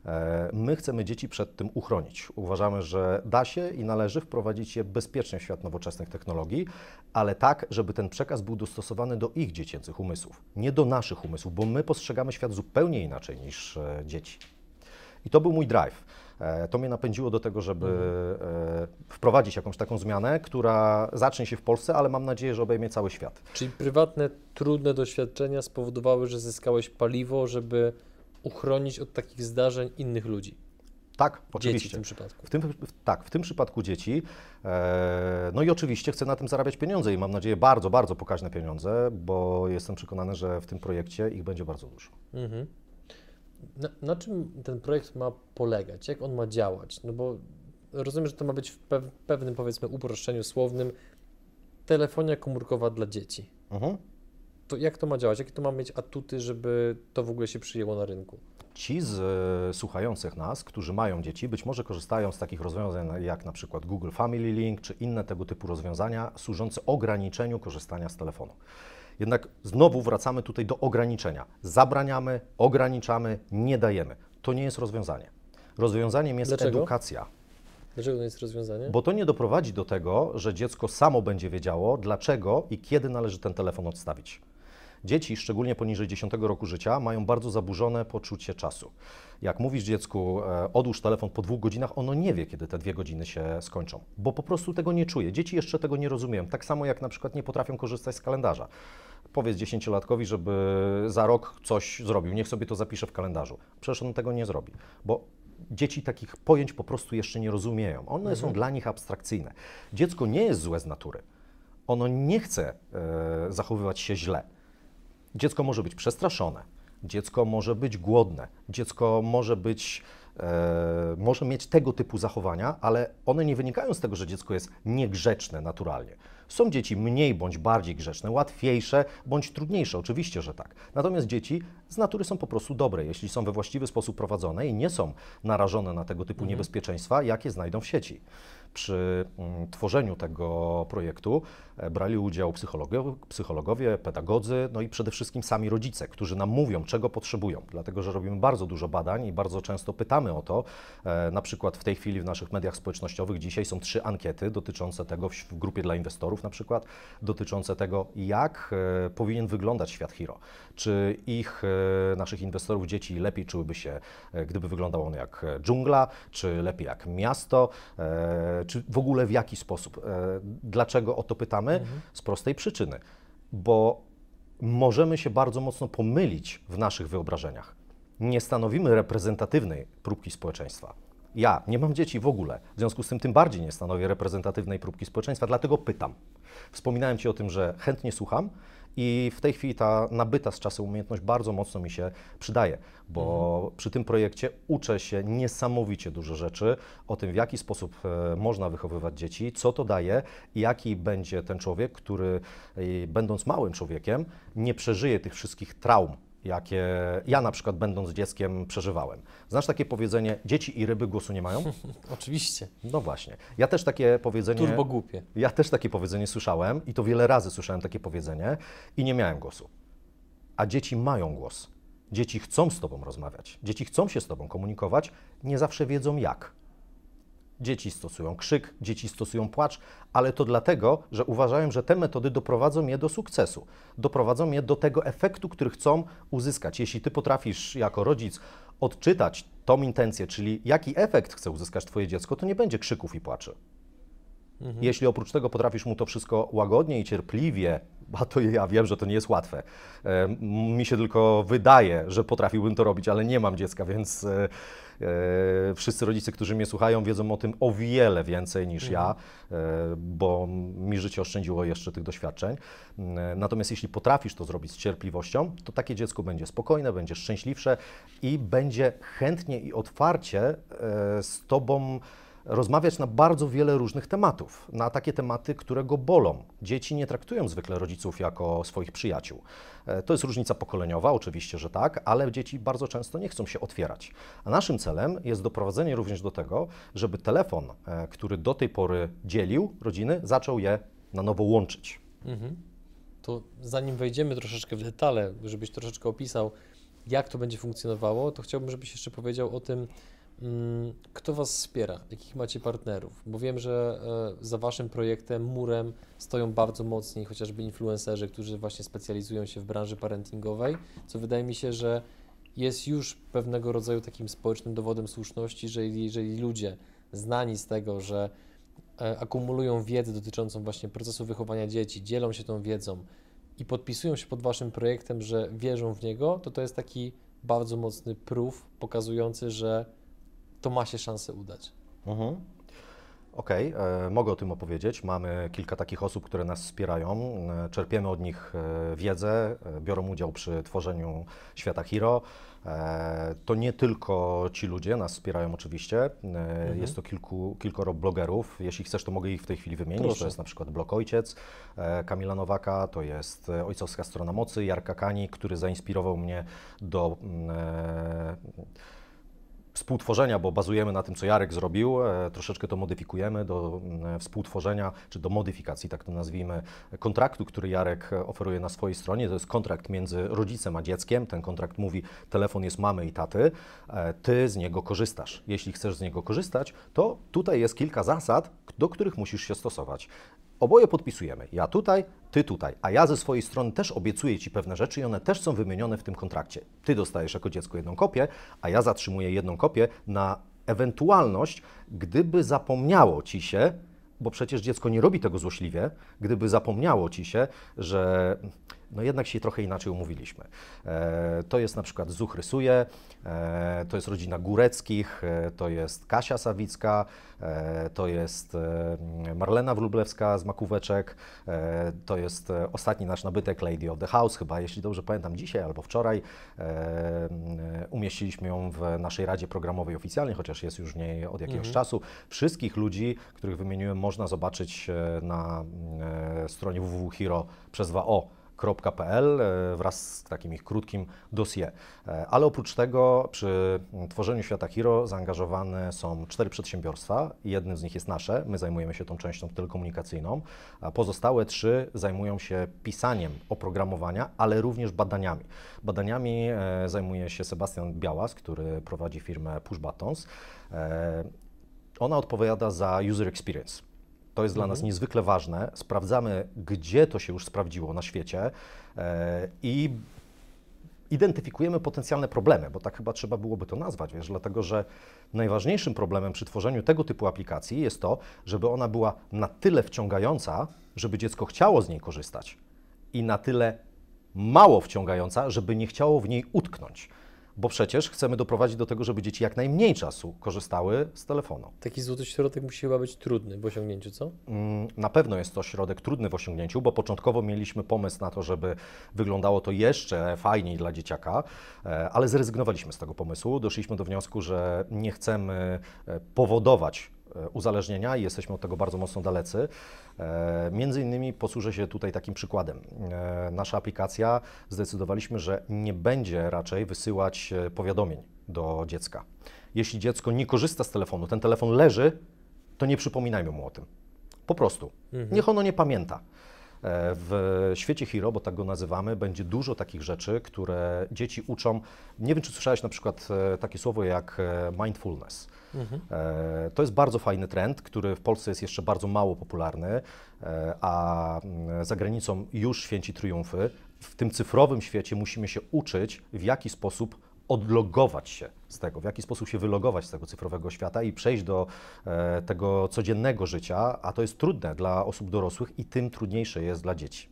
E, My chcemy dzieci przed tym uchronić. Uważamy, że da się i należy wprowadzić je bezpiecznie w świat nowoczesnych technologii, ale tak, żeby ten przekaz był dostosowany do ich dziecięcych umysłów, nie do naszych umysłów, bo my postrzegamy świat zupełnie inaczej niż e, dzieci. I to był mój drive. E, To mnie napędziło do tego, żeby e, wprowadzić jakąś taką zmianę, która zacznie się w Polsce, ale mam nadzieję, że obejmie cały świat. Czyli prywatne, trudne doświadczenia spowodowały, że zyskałeś paliwo, żeby uchronić od takich zdarzeń innych ludzi. Tak, Dzieci w oczywiście. tym przypadku. W tym, w, tak, w tym przypadku dzieci. E, no i oczywiście chcę na tym zarabiać pieniądze i mam nadzieję bardzo, bardzo pokaźne pieniądze, bo jestem przekonany, że w tym projekcie ich będzie bardzo dużo. Mhm. Na, na czym ten projekt ma polegać? Jak on ma działać? No bo rozumiem, że to ma być w pew, pewnym, powiedzmy, uproszczeniu słownym telefonia komórkowa dla dzieci. Mhm. To jak to ma działać? Jakie to ma mieć atuty, żeby to w ogóle się przyjęło na rynku? Ci z e, słuchających nas, którzy mają dzieci, być może korzystają z takich rozwiązań jak na przykład Google Family Link czy inne tego typu rozwiązania służące ograniczeniu korzystania z telefonu. Jednak znowu wracamy tutaj do ograniczenia. Zabraniamy, ograniczamy, nie dajemy. To nie jest rozwiązanie. Rozwiązaniem jest Dlaczego? edukacja. Dlaczego to jest rozwiązanie? Bo to nie doprowadzi do tego, że dziecko samo będzie wiedziało, dlaczego i kiedy należy ten telefon odstawić. Dzieci, szczególnie poniżej 10 roku życia, mają bardzo zaburzone poczucie czasu. Jak mówisz dziecku, e, odłóż telefon po dwóch godzinach, ono nie wie, kiedy te dwie godziny się skończą, bo po prostu tego nie czuje. Dzieci jeszcze tego nie rozumieją. Tak samo jak na przykład nie potrafią korzystać z kalendarza. Powiedz dziesięciolatkowi, żeby za rok coś zrobił, niech sobie to zapisze w kalendarzu. Przecież on tego nie zrobi, bo dzieci takich pojęć po prostu jeszcze nie rozumieją. One są dla nich abstrakcyjne. Dziecko nie jest złe z natury. Ono nie chce e, zachowywać się źle. Dziecko może być przestraszone, dziecko może być głodne, dziecko może być, e, może mieć tego typu zachowania, ale one nie wynikają z tego, że dziecko jest niegrzeczne naturalnie. Są dzieci mniej bądź bardziej grzeczne, łatwiejsze bądź trudniejsze, oczywiście, że tak. Natomiast dzieci z natury są po prostu dobre, jeśli są we właściwy sposób prowadzone i nie są narażone na tego typu niebezpieczeństwa, jakie znajdą w sieci. Przy mm, tworzeniu tego projektu e, brali udział psychologowie, psychologowie, pedagodzy, no i przede wszystkim sami rodzice, którzy nam mówią, czego potrzebują. Dlatego, że robimy bardzo dużo badań i bardzo często pytamy o to. E, na przykład w tej chwili w naszych mediach społecznościowych dzisiaj są trzy ankiety dotyczące tego w, w grupie dla inwestorów na przykład, dotyczące tego, jak e, powinien wyglądać świat Hero. Czy ich, e, naszych inwestorów, dzieci lepiej czułyby się, e, gdyby wyglądał on jak dżungla, czy lepiej jak miasto, czy w ogóle w jaki sposób. Dlaczego o to pytamy? Z prostej przyczyny, bo możemy się bardzo mocno pomylić w naszych wyobrażeniach. Nie stanowimy reprezentatywnej próbki społeczeństwa. Ja nie mam dzieci w ogóle, w związku z tym tym bardziej nie stanowię reprezentatywnej próbki społeczeństwa, dlatego pytam. Wspominałem Ci o tym, że chętnie słucham i w tej chwili ta nabyta z czasem umiejętność bardzo mocno mi się przydaje, bo mhm. przy tym projekcie uczę się niesamowicie dużo rzeczy o tym, w jaki sposób e, można wychowywać dzieci, co to daje i jaki będzie ten człowiek, który będąc małym człowiekiem nie przeżyje tych wszystkich traum, jakie ja na przykład będąc dzieckiem przeżywałem. Znasz takie powiedzenie, dzieci i ryby głosu nie mają? Oczywiście. No właśnie. Ja też takie powiedzenie... Turbo głupie. Ja też takie powiedzenie słyszałem i to wiele razy słyszałem takie powiedzenie i nie miałem głosu. A dzieci mają głos. Dzieci chcą z Tobą rozmawiać. Dzieci chcą się z Tobą komunikować, nie zawsze wiedzą jak. Dzieci stosują krzyk, dzieci stosują płacz, ale to dlatego, że uważają, że te metody doprowadzą je do sukcesu, doprowadzą je do tego efektu, który chcą uzyskać. Jeśli ty potrafisz jako rodzic odczytać tą intencję, czyli jaki efekt chce uzyskać Twoje dziecko, to nie będzie krzyków i płaczy. Mhm. Jeśli oprócz tego potrafisz mu to wszystko łagodnie i cierpliwie, a to ja wiem, że to nie jest łatwe. E, mi się tylko wydaje, że potrafiłbym to robić, ale nie mam dziecka, więc e, wszyscy rodzice, którzy mnie słuchają, wiedzą o tym o wiele więcej niż mhm. ja, bo mi życie oszczędziło jeszcze tych doświadczeń. Natomiast jeśli potrafisz to zrobić z cierpliwością, to takie dziecko będzie spokojne, będzie szczęśliwsze i będzie chętnie i otwarcie z Tobą rozmawiać na bardzo wiele różnych tematów, na takie tematy, które go bolą. Dzieci nie traktują zwykle rodziców jako swoich przyjaciół. E, to jest różnica pokoleniowa, oczywiście, że tak, ale dzieci bardzo często nie chcą się otwierać. A naszym celem jest doprowadzenie również do tego, żeby telefon, e, który do tej pory dzielił rodziny, zaczął je na nowo łączyć. Mhm. To zanim wejdziemy troszeczkę w detale, żebyś troszeczkę opisał, jak to będzie funkcjonowało, to chciałbym, żebyś jeszcze powiedział o tym, kto Was wspiera? Jakich macie partnerów? Bo wiem, że e, za Waszym projektem, murem stoją bardzo mocni chociażby influencerzy, którzy właśnie specjalizują się w branży parentingowej, co wydaje mi się, że jest już pewnego rodzaju takim społecznym dowodem słuszności, że jeżeli ludzie znani z tego, że e, akumulują wiedzę dotyczącą właśnie procesu wychowania dzieci, dzielą się tą wiedzą i podpisują się pod Waszym projektem, że wierzą w niego, to to jest taki bardzo mocny proof pokazujący, że to ma się szansę udać. Mhm. Okej, okay, e, mogę o tym opowiedzieć. Mamy kilka takich osób, które nas wspierają. E, czerpiemy od nich e, wiedzę, biorą udział przy tworzeniu świata Hero. E, to nie tylko ci ludzie nas wspierają oczywiście. Mhm. Jest to kilku, kilkoro blogerów. Jeśli chcesz, to mogę ich w tej chwili wymienić. Proszę. To jest na przykład Blog Ojciec Kamila Nowaka, to jest Ojcowska Strona Mocy Jarka Kani, który zainspirował mnie do mm, współtworzenia, bo bazujemy na tym, co Jarek zrobił, e, troszeczkę to modyfikujemy do mm, współtworzenia, czy do modyfikacji, tak to nazwijmy, kontraktu, który Jarek oferuje na swojej stronie. To jest kontrakt między rodzicem a dzieckiem. Ten kontrakt mówi, telefon jest mamy i taty, e, ty z niego korzystasz. Jeśli chcesz z niego korzystać, to tutaj jest kilka zasad, do których musisz się stosować. Oboje podpisujemy. Ja tutaj, ty tutaj. A ja ze swojej strony też obiecuję ci pewne rzeczy i one też są wymienione w tym kontrakcie. Ty dostajesz jako dziecko jedną kopię, a ja zatrzymuję jedną kopię na ewentualność, gdyby zapomniało ci się, bo przecież dziecko nie robi tego złośliwie, gdyby zapomniało ci się, że no jednak się trochę inaczej umówiliśmy. E, to jest na przykład Zuch Rysuje, e, to jest rodzina Góreckich, e, to jest Kasia Sawicka, to jest Marlena Wróblewska z Makóweczek, to jest ostatni nasz nabytek Lady of the House, chyba jeśli dobrze pamiętam dzisiaj albo wczoraj. umieściliśmy ją w naszej Radzie Programowej oficjalnie, chociaż jest już w niej od jakiegoś mhm. czasu. Wszystkich ludzi, których wymieniłem, można zobaczyć na stronie www.hero przez 2o www.pl e, wraz z takim ich krótkim dossier. E, ale oprócz tego przy tworzeniu Świata Hero zaangażowane są cztery przedsiębiorstwa. Jednym z nich jest nasze, my zajmujemy się tą częścią telekomunikacyjną, pozostałe trzy zajmują się pisaniem oprogramowania, ale również badaniami. Badaniami e, zajmuje się Sebastian Białas, który prowadzi firmę Push Buttons. Ona odpowiada za user experience to jest dla nas mhm. niezwykle ważne. Sprawdzamy, gdzie to się już sprawdziło na świecie e, i identyfikujemy potencjalne problemy, bo tak chyba trzeba byłoby to nazwać, wiesz, dlatego że najważniejszym problemem przy tworzeniu tego typu aplikacji jest to, żeby ona była na tyle wciągająca, żeby dziecko chciało z niej korzystać i na tyle mało wciągająca, żeby nie chciało w niej utknąć. Bo przecież chcemy doprowadzić do tego, żeby dzieci jak najmniej czasu korzystały z telefonu. Taki złoty środek musi chyba być trudny w osiągnięciu, co? Mm, Na pewno jest to środek trudny w osiągnięciu, bo początkowo mieliśmy pomysł na to, żeby wyglądało to jeszcze fajniej dla dzieciaka, e, ale zrezygnowaliśmy z tego pomysłu. Doszliśmy do wniosku, że nie chcemy e, powodować uzależnienia i jesteśmy od tego bardzo mocno dalecy. E, Między innymi posłużę się tutaj takim przykładem. E, Nasza aplikacja zdecydowaliśmy, że nie będzie raczej wysyłać e, powiadomień do dziecka. Jeśli dziecko nie korzysta z telefonu, ten telefon leży, to nie przypominajmy mu o tym. Po prostu. Niech ono nie pamięta. W świecie Hero, bo tak go nazywamy, będzie dużo takich rzeczy, które dzieci uczą. Nie wiem, czy słyszałeś na przykład e, takie słowo jak e, mindfulness. E, To jest bardzo fajny trend, który w Polsce jest jeszcze bardzo mało popularny, a mm, za granicą już święci triumfy. W tym cyfrowym świecie musimy się uczyć, w jaki sposób odlogować się z tego, w jaki sposób się wylogować z tego cyfrowego świata i przejść do e, tego codziennego życia, a to jest trudne dla osób dorosłych i tym trudniejsze jest dla dzieci.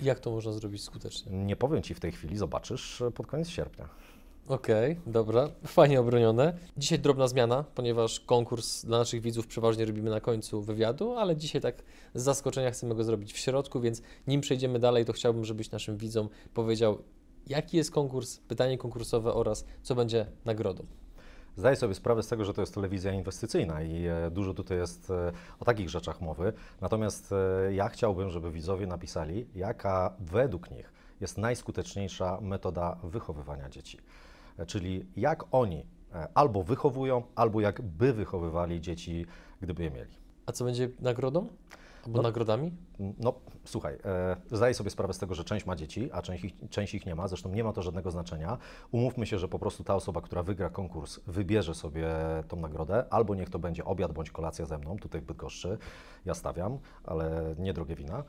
Jak to można zrobić skutecznie? Nie powiem Ci w tej chwili, zobaczysz e, pod koniec sierpnia. Okej, dobra, fajnie obronione. Dzisiaj drobna zmiana, ponieważ konkurs dla naszych widzów przeważnie robimy na końcu wywiadu, ale dzisiaj tak z zaskoczenia chcemy go zrobić w środku, więc nim przejdziemy dalej, to chciałbym, żebyś naszym widzom powiedział, jaki jest konkurs, pytanie konkursowe oraz co będzie nagrodą. Zdaję sobie sprawę z tego, że to jest telewizja inwestycyjna i e, dużo tutaj jest e, o takich rzeczach mowy. Natomiast e, ja chciałbym, żeby widzowie napisali, jaka według nich jest najskuteczniejsza metoda wychowywania dzieci. Czyli jak oni albo wychowują, albo jak by wychowywali dzieci, gdyby je mieli. A co będzie nagrodą? Albo No. nagrodami? No, słuchaj, e, zdaję sobie sprawę z tego, że część ma dzieci, a część ich, część ich nie ma. Zresztą nie ma to żadnego znaczenia. Umówmy się, że po prostu ta osoba, która wygra konkurs, wybierze sobie tą nagrodę, albo niech to będzie obiad bądź kolacja ze mną, tutaj w Bydgoszczy. Ja stawiam, ale nie drogie wina,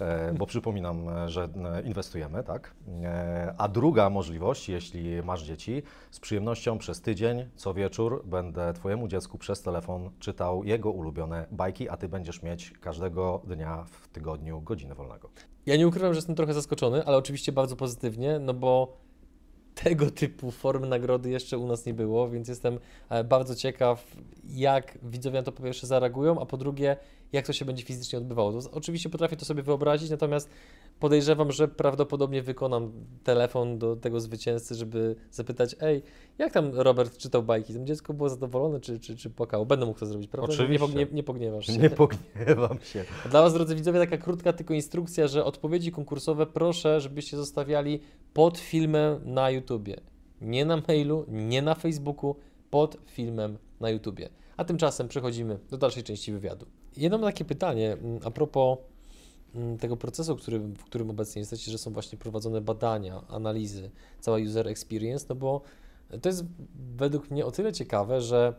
e, bo przypominam, że e, inwestujemy, tak? E, a druga możliwość, jeśli masz dzieci, z przyjemnością przez tydzień, co wieczór będę Twojemu dziecku przez telefon czytał jego ulubione bajki, a Ty będziesz mieć każdego dnia w tygodniu godzinę wolnego. Ja nie ukrywam, że jestem trochę zaskoczony, ale oczywiście bardzo pozytywnie, no bo tego typu formy nagrody jeszcze u nas nie było, więc jestem e, bardzo ciekaw, jak widzowie na to po pierwsze zareagują, a po drugie, jak to się będzie fizycznie odbywało. To, oczywiście potrafię to sobie wyobrazić, natomiast podejrzewam, że prawdopodobnie wykonam telefon do tego zwycięzcy, żeby zapytać, ej, jak tam Robert czytał bajki? Tam dziecko było zadowolone, czy, czy, czy płakało? Będę mógł to zrobić, prawda? Nie, Oczywiście. pognie, nie pogniewasz się. Nie pogniewam się. Dla Was, drodzy widzowie, taka krótka tylko instrukcja, że odpowiedzi konkursowe proszę, żebyście zostawiali pod filmem na YouTubie. Nie na mailu, nie na Facebooku, pod filmem na YouTubie. A tymczasem przechodzimy do dalszej części wywiadu. Jedno takie pytanie mm, a propos mm, tego procesu, który, w którym obecnie jesteście, że są właśnie prowadzone badania, analizy, cała user experience, no bo to jest według mnie o tyle ciekawe, że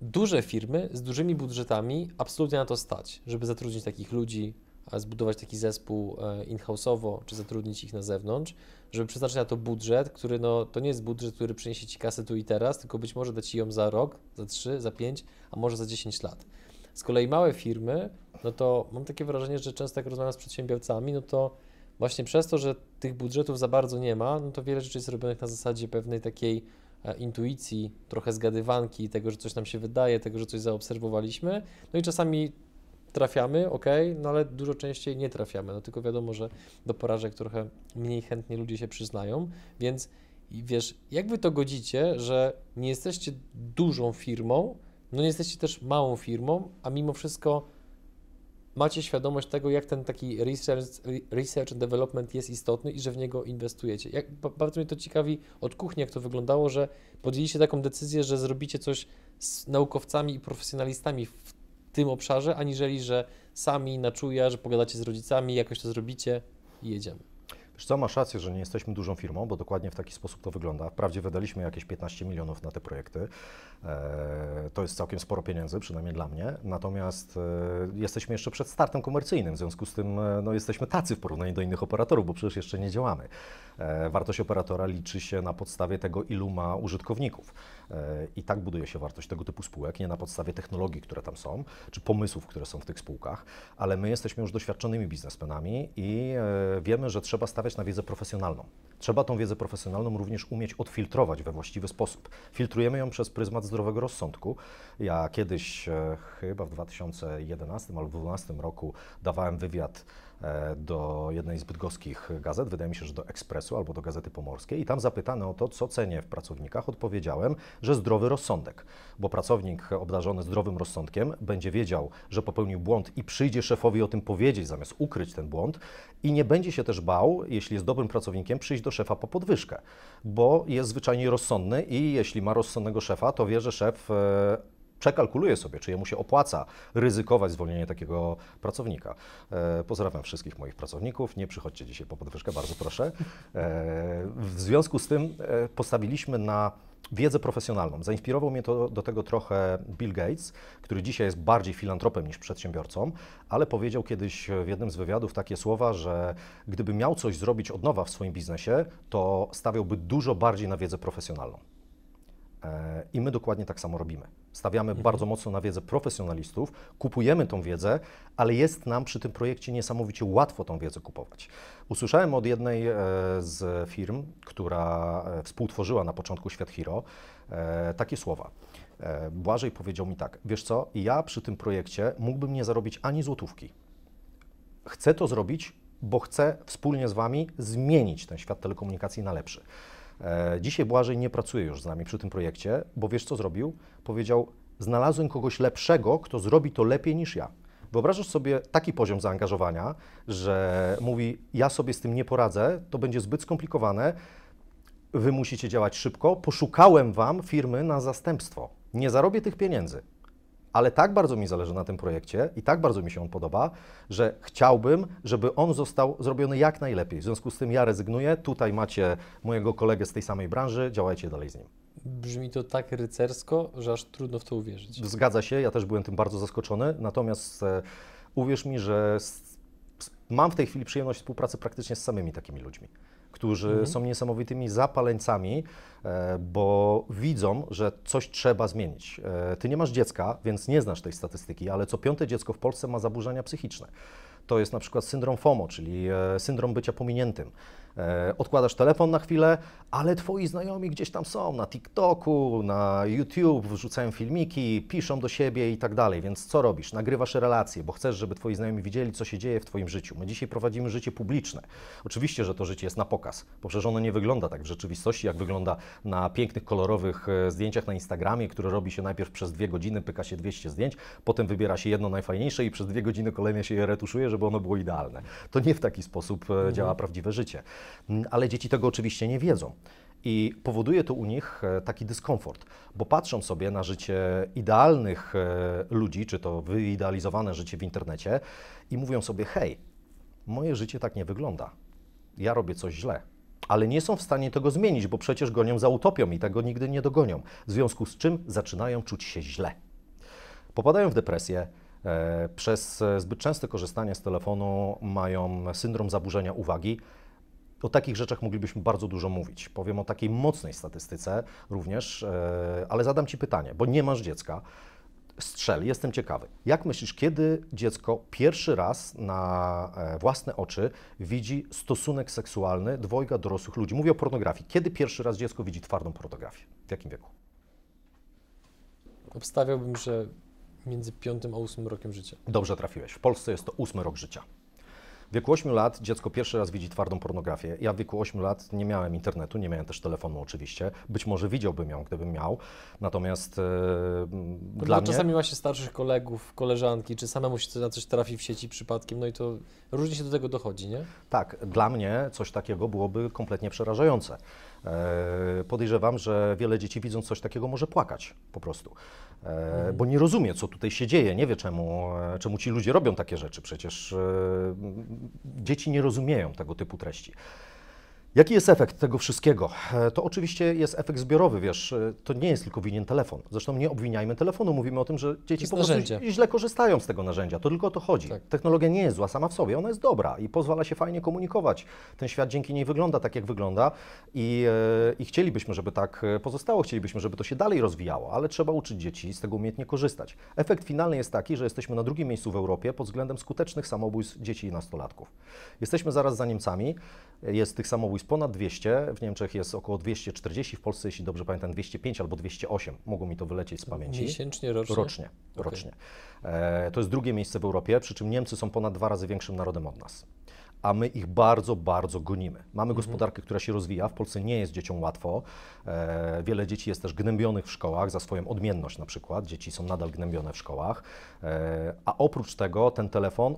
duże firmy z dużymi budżetami absolutnie na to stać, żeby zatrudnić takich ludzi, zbudować taki zespół e, in-house'owo, czy zatrudnić ich na zewnątrz, żeby przeznaczyć na to budżet, który no, to nie jest budżet, który przyniesie Ci kasę tu i teraz, tylko być może da Ci ją za rok, za trzy, za pięć, a może za 10 lat. Z kolei małe firmy, no to mam takie wrażenie, że często jak rozmawiam z przedsiębiorcami, no to właśnie przez to, że tych budżetów za bardzo nie ma, no to wiele rzeczy jest robionych na zasadzie pewnej takiej e, intuicji, trochę zgadywanki, tego, że coś nam się wydaje, tego, że coś zaobserwowaliśmy. No i czasami trafiamy, ok, no ale dużo częściej nie trafiamy. No tylko wiadomo, że do porażek trochę mniej chętnie ludzie się przyznają, więc wiesz, jak wy to godzicie, że nie jesteście dużą firmą, no nie jesteście też małą firmą, a mimo wszystko macie świadomość tego, jak ten taki research, research and development jest istotny i że w niego inwestujecie. Jak, ba- bardzo mnie to ciekawi od kuchni, jak to wyglądało, że podjęliście taką decyzję, że zrobicie coś z naukowcami i profesjonalistami w tym obszarze, aniżeli, że sami na czuja, że pogadacie z rodzicami, jakoś to zrobicie i jedziemy. Co, masz rację, że nie jesteśmy dużą firmą, bo dokładnie w taki sposób to wygląda. Wprawdzie wydaliśmy jakieś 15 milionów na te projekty. E, to jest całkiem sporo pieniędzy, przynajmniej dla mnie. Natomiast e, jesteśmy jeszcze przed startem komercyjnym, w związku z tym e, no, jesteśmy tacy w porównaniu do innych operatorów, bo przecież jeszcze nie działamy. Wartość operatora liczy się na podstawie tego, ilu ma użytkowników. I tak buduje się wartość tego typu spółek, nie na podstawie technologii, które tam są, czy pomysłów, które są w tych spółkach, ale my jesteśmy już doświadczonymi biznesmenami i e, wiemy, że trzeba stawiać na wiedzę profesjonalną. Trzeba tą wiedzę profesjonalną również umieć odfiltrować we właściwy sposób. Filtrujemy ją przez pryzmat zdrowego rozsądku. Ja kiedyś, e, chyba w 2011 albo 2012 roku, dawałem wywiad do jednej z bydgoskich gazet, wydaje mi się, że do Ekspresu albo do Gazety Pomorskiej i tam zapytano o to, co cenię w pracownikach, odpowiedziałem, że zdrowy rozsądek, bo pracownik obdarzony zdrowym rozsądkiem będzie wiedział, że popełnił błąd i przyjdzie szefowi o tym powiedzieć, zamiast ukryć ten błąd i nie będzie się też bał, jeśli jest dobrym pracownikiem, przyjść do szefa po podwyżkę, bo jest zwyczajnie rozsądny i jeśli ma rozsądnego szefa, to wie, że szef e, przekalkuluje sobie, czy jemu się opłaca ryzykować zwolnienie takiego pracownika. E, pozdrawiam wszystkich moich pracowników. Nie przychodźcie dzisiaj po podwyżkę, bardzo proszę. E, w związku z tym e, postawiliśmy na wiedzę profesjonalną. Zainspirował mnie to do tego trochę Bill Gates, który dzisiaj jest bardziej filantropem niż przedsiębiorcą, ale powiedział kiedyś w jednym z wywiadów takie słowa, że gdyby miał coś zrobić od nowa w swoim biznesie, to stawiałby dużo bardziej na wiedzę profesjonalną. E, I my dokładnie tak samo robimy. Stawiamy mhm. bardzo mocno na wiedzę profesjonalistów, kupujemy tą wiedzę, ale jest nam przy tym projekcie niesamowicie łatwo tą wiedzę kupować. Usłyszałem od jednej e, z firm, która e, współtworzyła na początku Świat Hero, takie słowa. Błażej powiedział mi tak: Wiesz co, ja przy tym projekcie mógłbym nie zarobić ani złotówki. Chcę to zrobić, bo chcę wspólnie z Wami zmienić ten świat telekomunikacji na lepszy. E, dzisiaj Błażej nie pracuje już z nami przy tym projekcie, bo wiesz co zrobił? Powiedział, znalazłem kogoś lepszego, kto zrobi to lepiej niż ja. Wyobrażasz sobie taki poziom zaangażowania, że mówi, ja sobie z tym nie poradzę, to będzie zbyt skomplikowane, wy musicie działać szybko, poszukałem wam firmy na zastępstwo. Nie zarobię tych pieniędzy, ale tak bardzo mi zależy na tym projekcie i tak bardzo mi się on podoba, że chciałbym, żeby on został zrobiony jak najlepiej. W związku z tym ja rezygnuję. Tutaj macie mojego kolegę z tej samej branży, działajcie dalej z nim. Brzmi to tak rycersko, że aż trudno w to uwierzyć. Zgadza się, ja też byłem tym bardzo zaskoczony, natomiast e, uwierz mi, że mam w tej chwili przyjemność współpracy praktycznie z samymi takimi ludźmi którzy mhm. są niesamowitymi zapaleńcami, e, bo widzą, że coś trzeba zmienić. E, ty nie masz dziecka, więc nie znasz tej statystyki, ale co piąte dziecko w Polsce ma zaburzenia psychiczne. To jest na przykład syndrom FOMO, czyli e, syndrom bycia pominiętym. E, odkładasz telefon na chwilę, ale twoi znajomi gdzieś tam są, na TikToku, na YouTube, wrzucają filmiki, piszą do siebie i tak dalej. Więc co robisz? Nagrywasz relacje, bo chcesz, żeby twoi znajomi widzieli, co się dzieje w twoim życiu. My dzisiaj prowadzimy życie publiczne. Oczywiście, że to życie jest na pokaz, bo przecież ono nie wygląda tak w rzeczywistości, jak wygląda na pięknych, kolorowych e, zdjęciach na Instagramie, które robi się najpierw przez dwie godziny, pyka się 200 zdjęć, potem wybiera się jedno najfajniejsze i przez dwie godziny kolejne się je retuszuje, żeby ono było idealne. To nie w taki sposób e, mhm. działa prawdziwe życie. Mm, ale dzieci tego oczywiście nie wiedzą. I powoduje to u nich e, taki dyskomfort, bo patrzą sobie na życie idealnych e, ludzi, czy to wyidealizowane życie w internecie, i mówią sobie: hej, moje życie tak nie wygląda. Ja robię coś źle. Ale nie są w stanie tego zmienić, bo przecież gonią za utopią i tego nigdy nie dogonią. W związku z czym zaczynają czuć się źle. Popadają w depresję, e, przez zbyt częste korzystanie z telefonu mają syndrom zaburzenia uwagi, o takich rzeczach moglibyśmy bardzo dużo mówić. Powiem o takiej mocnej statystyce również, e, ale zadam Ci pytanie, bo nie masz dziecka. Strzel, jestem ciekawy. Jak myślisz, kiedy dziecko pierwszy raz na e, własne oczy widzi stosunek seksualny dwojga dorosłych ludzi? Mówię o pornografii. Kiedy pierwszy raz dziecko widzi twardą pornografię? W jakim wieku? Obstawiałbym, że między 5 a 8 rokiem życia. Dobrze trafiłeś. W Polsce jest to 8 rok życia. W wieku 8 lat dziecko pierwszy raz widzi twardą pornografię. Ja w wieku 8 lat nie miałem internetu, nie miałem też telefonu oczywiście. Być może widziałbym ją, gdybym miał. Natomiast e, no dla mnie... Czasami ma się starszych kolegów, koleżanki, czy samemu się na coś trafi w sieci przypadkiem, no i to różnie się do tego dochodzi, nie? Tak, dla mnie coś takiego byłoby kompletnie przerażające. E, podejrzewam, że wiele dzieci widząc coś takiego może płakać po prostu. E, bo nie rozumie, co tutaj się dzieje, nie wie czemu, e, czemu ci ludzie robią takie rzeczy. Przecież dzieci nie rozumieją tego typu treści. Jaki jest efekt tego wszystkiego? E, To oczywiście jest efekt zbiorowy, wiesz, e, to nie jest tylko winien telefon. Zresztą nie obwiniajmy telefonu, mówimy o tym, że dzieci jest po prostu narzędzie. źle korzystają z tego narzędzia, to tylko o to chodzi. Tak. Technologia nie jest zła sama w sobie, ona jest dobra i pozwala się fajnie komunikować. Ten świat dzięki niej wygląda tak, jak wygląda i, e, i chcielibyśmy, żeby tak pozostało, chcielibyśmy, żeby to się dalej rozwijało, ale trzeba uczyć dzieci z tego umiejętnie korzystać. Efekt finalny jest taki, że jesteśmy na drugim miejscu w Europie pod względem skutecznych samobójstw dzieci i nastolatków. Jesteśmy zaraz za Niemcami, jest tych samobójstw ponad 200, w Niemczech jest około 240, w Polsce, jeśli dobrze pamiętam, 205 albo 208, mogło mi to wylecieć z pamięci. Miesięcznie, rocznie? Rocznie, Okej. rocznie. E, to jest drugie miejsce w Europie, przy czym Niemcy są ponad dwa razy większym narodem od nas. A my ich bardzo, bardzo gonimy. Mamy gospodarkę, która się rozwija. W Polsce nie jest dzieciom łatwo. E, wiele dzieci jest też gnębionych w szkołach za swoją odmienność na przykład. Dzieci są nadal gnębione w szkołach. E, a oprócz tego ten telefon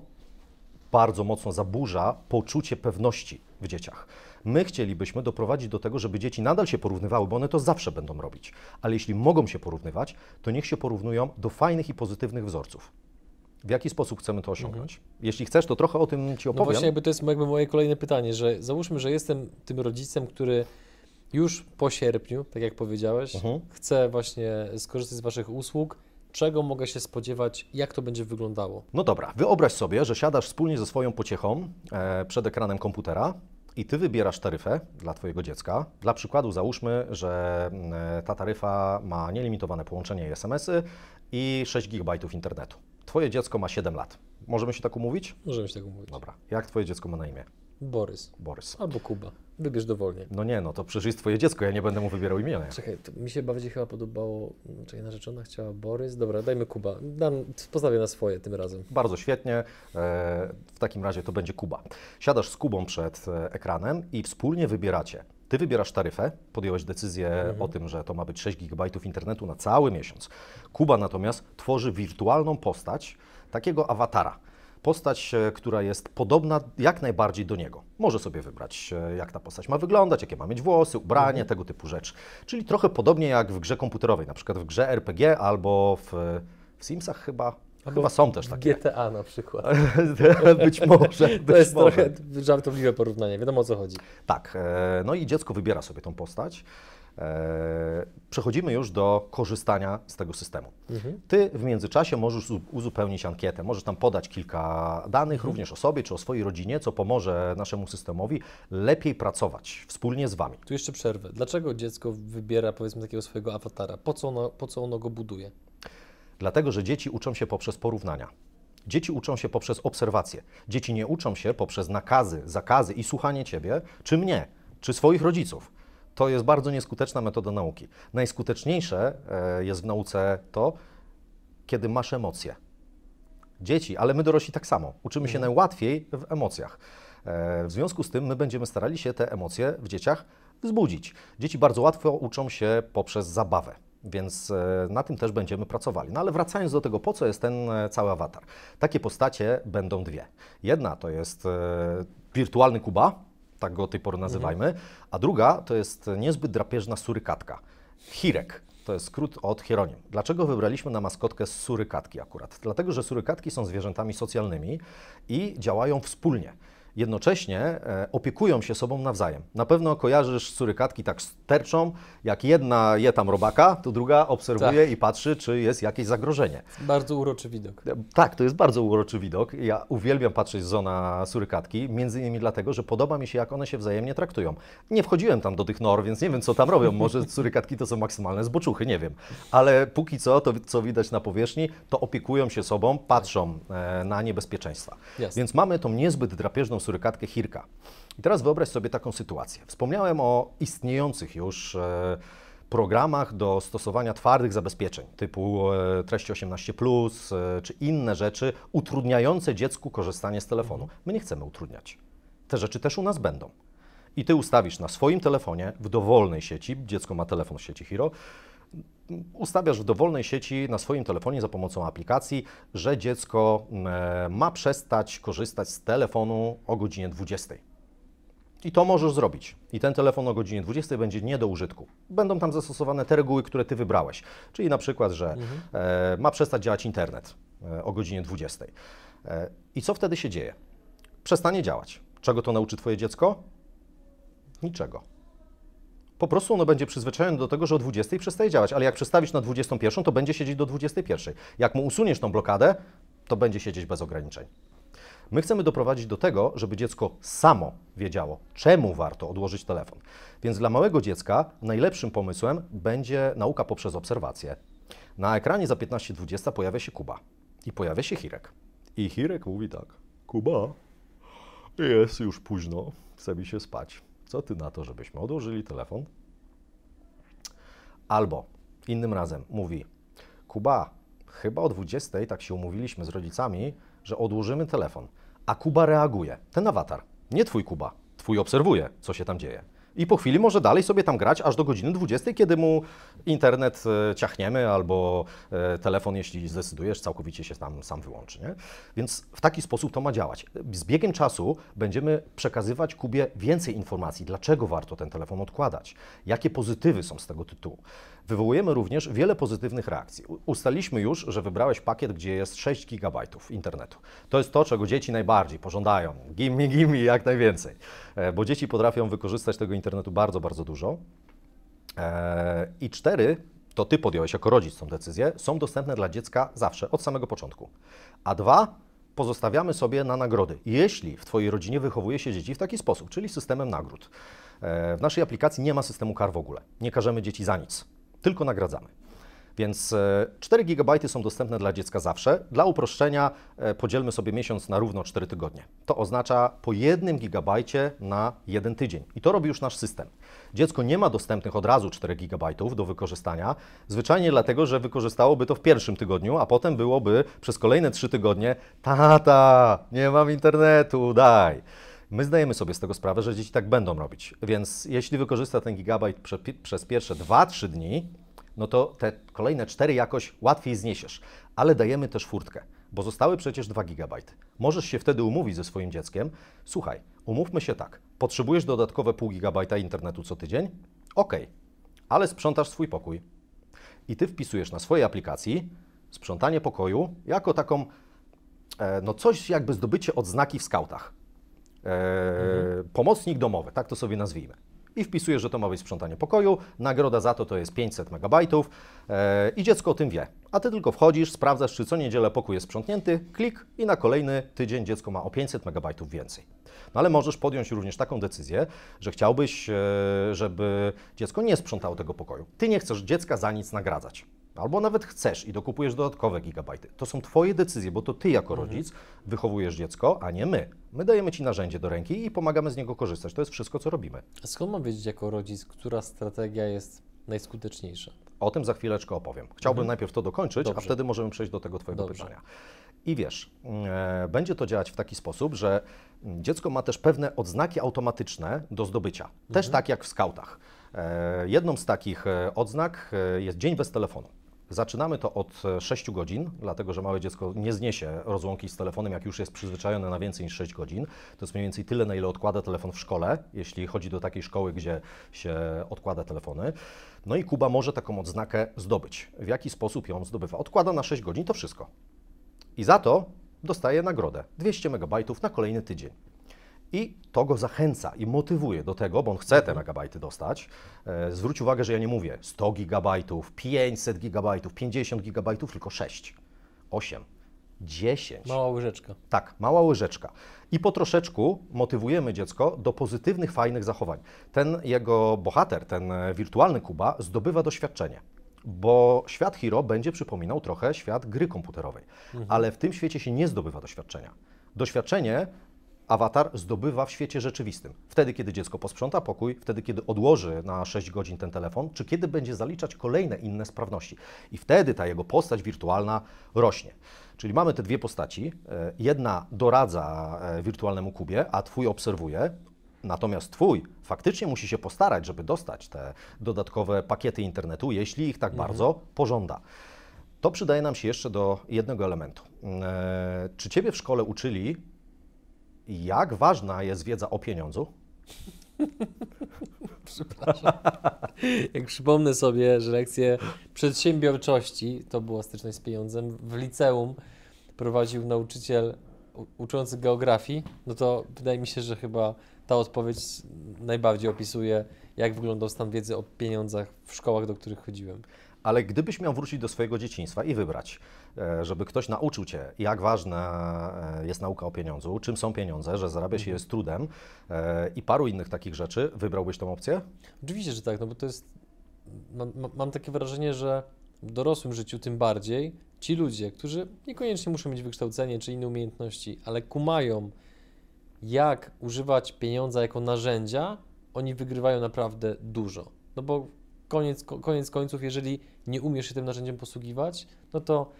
bardzo mocno zaburza poczucie pewności w dzieciach. My chcielibyśmy doprowadzić do tego, żeby dzieci nadal się porównywały, bo one to zawsze będą robić. Ale jeśli mogą się porównywać, to niech się porównują do fajnych i pozytywnych wzorców. W jaki sposób chcemy to osiągnąć? Jeśli chcesz, to trochę o tym Ci No opowiem. właśnie jakby to jest jakby moje kolejne pytanie, że załóżmy, że jestem tym rodzicem, który już po sierpniu, tak jak powiedziałeś, Mhm. chce właśnie skorzystać z Waszych usług. Czego mogę się spodziewać? Jak to będzie wyglądało? No dobra, wyobraź sobie, że siadasz wspólnie ze swoją pociechą e, przed ekranem komputera i ty wybierasz taryfę dla twojego dziecka. Dla przykładu załóżmy, że mm, ta taryfa ma nielimitowane połączenie i SMS-y i 6 GB internetu. Twoje dziecko ma 7 lat. Możemy się tak umówić? Możemy się tak mówić. Dobra. Jak twoje dziecko ma na imię? Borys Borys. albo Kuba. Wybierz dowolnie. No nie, no to przecież jest twoje dziecko, ja nie będę mu wybierał imienia. Czekaj, mi się bardziej chyba podobało, czekaj, narzeczona chciała Borys. Dobra, dajmy Kuba. Dam, postawię na swoje tym razem. Bardzo świetnie. E, W takim razie to będzie Kuba. Siadasz z Kubą przed e, ekranem i wspólnie wybieracie. Ty wybierasz taryfę, podjąłeś decyzję o tym, że to ma być 6 GB internetu na cały miesiąc. Kuba natomiast tworzy wirtualną postać takiego awatara. Postać, e, która jest podobna jak najbardziej do niego. Może sobie wybrać, e, jak ta postać ma wyglądać, jakie ma mieć włosy, ubranie, tego typu rzeczy. Czyli trochę podobnie jak w grze komputerowej, na przykład w grze RPG albo w, w Simsach chyba. chyba są też takie. GTA na przykład. być może. To być jest może. trochę żartobliwe porównanie, wiadomo o co chodzi. Tak, e, no i dziecko wybiera sobie tą postać. E, Przechodzimy już do korzystania z tego systemu. Ty w międzyczasie możesz uzu- uzupełnić ankietę, możesz tam podać kilka danych, również o sobie czy o swojej rodzinie, co pomoże naszemu systemowi lepiej pracować wspólnie z Wami. Tu jeszcze przerwę. Dlaczego dziecko wybiera powiedzmy takiego swojego awatara? Po co ono, po co ono go buduje? Dlatego, że dzieci uczą się poprzez porównania. Dzieci uczą się poprzez obserwacje. Dzieci nie uczą się poprzez nakazy, zakazy i słuchanie Ciebie, czy mnie, czy swoich rodziców. To jest bardzo nieskuteczna metoda nauki. Najskuteczniejsze e, jest w nauce to, kiedy masz emocje. Dzieci, ale my dorośli tak samo. Uczymy się najłatwiej w emocjach. E, W związku z tym my będziemy starali się te emocje w dzieciach wzbudzić. Dzieci bardzo łatwo uczą się poprzez zabawę, więc e, na tym też będziemy pracowali. No ale wracając do tego, po co jest ten cały awatar? Takie postacie będą dwie. Jedna to jest wirtualny Kuba, tak go od tej pory nazywajmy, a druga to jest niezbyt drapieżna surykatka. Hirek. To jest skrót od hieronim. Dlaczego wybraliśmy na maskotkę surykatki akurat? Dlatego, że surykatki są zwierzętami socjalnymi i działają wspólnie. Jednocześnie e, opiekują się sobą nawzajem. Na pewno kojarzysz surykatki tak sterczą, jak jedna je tam robaka, to druga obserwuje i patrzy, czy jest jakieś zagrożenie. Bardzo uroczy widok. Tak, to jest bardzo uroczy widok. Ja uwielbiam patrzeć z zona surykatki, między innymi dlatego, że podoba mi się, jak one się wzajemnie traktują. Nie wchodziłem tam do tych nor, więc nie wiem, co tam robią. Może surykatki to są maksymalne zboczuchy, nie wiem. Ale póki co, to co widać na powierzchni, to opiekują się sobą, patrzą e, na niebezpieczeństwa. Więc mamy tą niezbyt drapieżną surykatkę Hirka. I teraz wyobraź sobie taką sytuację. Wspomniałem o istniejących już e, programach do stosowania twardych zabezpieczeń, typu e, treści 18+, e, czy inne rzeczy utrudniające dziecku korzystanie z telefonu. My nie chcemy utrudniać. Te rzeczy też u nas będą. I ty ustawisz na swoim telefonie w dowolnej sieci, dziecko ma telefon w sieci Hero, ustawiasz w dowolnej sieci na swoim telefonie za pomocą aplikacji, że dziecko e, ma przestać korzystać z telefonu o godzinie 20. I to możesz zrobić. I ten telefon o godzinie 20 będzie nie do użytku. Będą tam zastosowane te reguły, które ty wybrałeś. Czyli na przykład, że e, ma przestać działać internet e, o godzinie 20. E, I co wtedy się dzieje? Przestanie działać. Czego to nauczy twoje dziecko? Niczego. Po prostu ono będzie przyzwyczajone do tego, że o 20 przestaje działać, ale jak przestawisz na 21, to będzie siedzieć do 21. Jak mu usuniesz tą blokadę, to będzie siedzieć bez ograniczeń. My chcemy doprowadzić do tego, żeby dziecko samo wiedziało, czemu warto odłożyć telefon. Więc dla małego dziecka najlepszym pomysłem będzie nauka poprzez obserwację. Na ekranie za 15-20 pojawia się Kuba i pojawia się Hirek. I Hirek mówi tak: Kuba, jest już późno, chce mi się spać. Co ty na to, żebyśmy odłożyli telefon? Albo innym razem mówi: Kuba, chyba o 20 tak się umówiliśmy z rodzicami, że odłożymy telefon. A Kuba reaguje. Ten awatar, nie twój Kuba, twój obserwuje, co się tam dzieje. I po chwili może dalej sobie tam grać aż do godziny 20, kiedy mu internet e, ciachniemy albo e, telefon, jeśli zdecydujesz, całkowicie się tam sam wyłączy. Nie? Więc w taki sposób to ma działać. Z biegiem czasu będziemy przekazywać Kubie więcej informacji, dlaczego warto ten telefon odkładać, jakie pozytywy są z tego tytułu. Wywołujemy również wiele pozytywnych reakcji. U- Ustaliliśmy już, że wybrałeś pakiet, gdzie jest 6 GB internetu. To jest to, czego dzieci najbardziej pożądają. Gimme, gimme, jak najwięcej. E, Bo dzieci potrafią wykorzystać tego internetu bardzo, bardzo dużo. E, I cztery, to ty podjąłeś jako rodzic tą decyzję, są dostępne dla dziecka zawsze, od samego początku. A dwa, pozostawiamy sobie na nagrody, jeśli w Twojej rodzinie wychowuje się dzieci w taki sposób, czyli systemem nagród. E, W naszej aplikacji nie ma systemu kar w ogóle. Nie karzemy dzieci za nic, tylko nagradzamy. Więc e, 4 GB są dostępne dla dziecka zawsze. Dla uproszczenia e, podzielmy sobie miesiąc na równo 4 tygodnie. To oznacza po 1 GB na jeden tydzień. I to robi już nasz system. Dziecko nie ma dostępnych od razu 4 GB do wykorzystania, zwyczajnie dlatego, że wykorzystałoby to w pierwszym tygodniu, a potem byłoby przez kolejne 3 tygodnie tata, nie mam internetu, daj. My zdajemy sobie z tego sprawę, że dzieci tak będą robić. Więc jeśli wykorzysta ten gigabajt prze, przez pierwsze 2-3 dni, no to te kolejne 4 jakoś łatwiej zniesiesz. Ale dajemy też furtkę, bo zostały przecież 2 gigabajty. Możesz się wtedy umówić ze swoim dzieckiem. Słuchaj, umówmy się tak. Potrzebujesz dodatkowe pół gigabajta internetu co tydzień? Okej, ale sprzątasz swój pokój. I ty wpisujesz na swojej aplikacji sprzątanie pokoju jako taką, e, no coś jakby zdobycie odznaki w skautach. E, Pomocnik domowy, tak to sobie nazwijmy. I wpisujesz, że to ma być sprzątanie pokoju, nagroda za to to jest 500 megabajtów e, i dziecko o tym wie. A ty tylko wchodzisz, sprawdzasz, czy co niedzielę pokój jest sprzątnięty, klik i na kolejny tydzień dziecko ma o 500 megabajtów więcej. No ale możesz podjąć również taką decyzję, że chciałbyś, e, żeby dziecko nie sprzątało tego pokoju. Ty nie chcesz dziecka za nic nagradzać. Albo nawet chcesz i dokupujesz dodatkowe gigabajty. To są Twoje decyzje, bo to Ty jako rodzic wychowujesz dziecko, a nie my. My dajemy Ci narzędzie do ręki i pomagamy z niego korzystać. To jest wszystko, co robimy. A skąd mam wiedzieć jako rodzic, która strategia jest najskuteczniejsza? O tym za chwileczkę opowiem. Chciałbym najpierw to dokończyć, a Dobrze. wtedy możemy przejść do tego Twojego Dobrze. pytania. I wiesz, e, będzie to działać w taki sposób, że dziecko ma też pewne odznaki automatyczne do zdobycia. Też tak jak w skautach. E, jedną z takich e, odznak e, jest dzień bez telefonu. Zaczynamy to od e, 6 godzin, dlatego że małe dziecko nie zniesie rozłąki z telefonem, jak już jest przyzwyczajone na więcej niż 6 godzin. To jest mniej więcej tyle, na ile odkłada telefon w szkole, jeśli chodzi do takiej szkoły, gdzie się odkłada telefony. No i Kuba może taką odznakę zdobyć. W jaki sposób ją zdobywa? Odkłada na 6 godzin, to wszystko. I za to dostaje nagrodę 200 megabajtów na kolejny tydzień. I to go zachęca i motywuje do tego, bo on chce te megabajty dostać. E, zwróć uwagę, że ja nie mówię 100 gigabajtów, 500 gigabajtów, 50 gigabajtów, tylko 6, 8, 10. Mała łyżeczka. Tak, mała łyżeczka. I po troszeczku motywujemy dziecko do pozytywnych, fajnych zachowań. Ten jego bohater, ten e, wirtualny Kuba, zdobywa doświadczenie. Bo świat Hero będzie przypominał trochę świat gry komputerowej. Ale w tym świecie się nie zdobywa doświadczenia. Doświadczenie awatar zdobywa w świecie rzeczywistym. Wtedy, kiedy dziecko posprząta pokój, wtedy, kiedy odłoży na 6 godzin ten telefon, czy kiedy będzie zaliczać kolejne inne sprawności. I wtedy ta jego postać wirtualna rośnie. Czyli mamy te dwie postaci. E, Jedna doradza e, wirtualnemu Kubie, a twój obserwuje. Natomiast twój faktycznie musi się postarać, żeby dostać te dodatkowe pakiety internetu, jeśli ich tak bardzo pożąda. To przydaje nam się jeszcze do jednego elementu. E, Czy ciebie w szkole uczyli, jak ważna jest wiedza o pieniądzu? Jak przypomnę sobie, że lekcję przedsiębiorczości, to była styczność z pieniądzem, w liceum prowadził nauczyciel uczący geografii, no to wydaje mi się, że chyba ta odpowiedź najbardziej opisuje, jak wyglądał stan wiedzy o pieniądzach w szkołach, do których chodziłem. Ale gdybyś miał wrócić do swojego dzieciństwa i wybrać, żeby ktoś nauczył cię, jak ważna e, jest nauka o pieniądzu, czym są pieniądze, że zarabia się je z trudem e, i paru innych takich rzeczy, wybrałbyś tą opcję? Oczywiście, że tak, no bo to jest. Mam, mam takie wrażenie, że w dorosłym życiu tym bardziej ci ludzie, którzy niekoniecznie muszą mieć wykształcenie czy inne umiejętności, ale kumają, jak używać pieniądza jako narzędzia, oni wygrywają naprawdę dużo. No bo koniec, koniec końców, jeżeli nie umiesz się tym narzędziem posługiwać, no to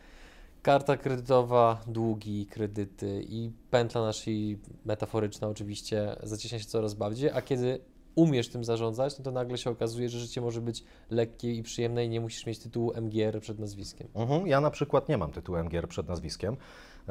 karta kredytowa, długi, kredyty i pętla naszej metaforyczna oczywiście zacieśnia się coraz bardziej, a kiedy umiesz tym zarządzać, no to nagle się okazuje, że życie może być lekkie i przyjemne i nie musisz mieć tytułu MGR przed nazwiskiem. Mhm. Ja na przykład nie mam tytułu MGR przed nazwiskiem.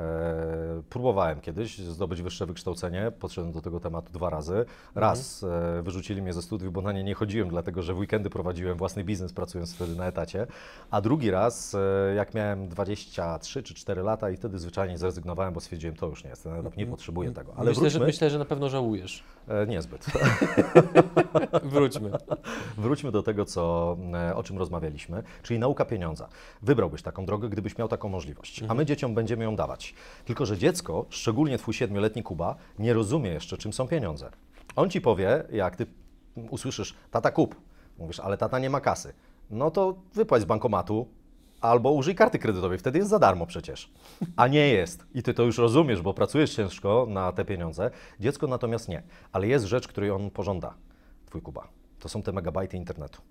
E, próbowałem kiedyś zdobyć wyższe wykształcenie, podszedłem do tego tematu dwa razy. Raz mhm. wyrzucili mnie ze studiów, bo na nie nie chodziłem, dlatego że w weekendy prowadziłem własny biznes, pracując wtedy na etacie. A drugi raz, e, jak miałem 23 czy 4 lata i wtedy zwyczajnie zrezygnowałem, bo stwierdziłem, to już nie jest, ten etap nie potrzebuję tego. Ale myślę, wróćmy. że, myślę, że na pewno żałujesz. Niezbyt. Wróćmy. Wróćmy do tego, co, o czym rozmawialiśmy, czyli nauka pieniądza. Wybrałbyś taką drogę, gdybyś miał taką możliwość, a my mhm. dzieciom będziemy ją dawać. Tylko, że dziecko, szczególnie twój siedmioletni Kuba, nie rozumie jeszcze, czym są pieniądze. On ci powie, jak ty usłyszysz, tata kup, mówisz, ale tata nie ma kasy. No to wypłać z bankomatu, albo użyj karty kredytowej, wtedy jest za darmo przecież. A nie jest. I ty to już rozumiesz, bo pracujesz ciężko na te pieniądze. Dziecko natomiast nie. Ale jest rzecz, której on pożąda, twój Kuba. To są te megabajty internetu.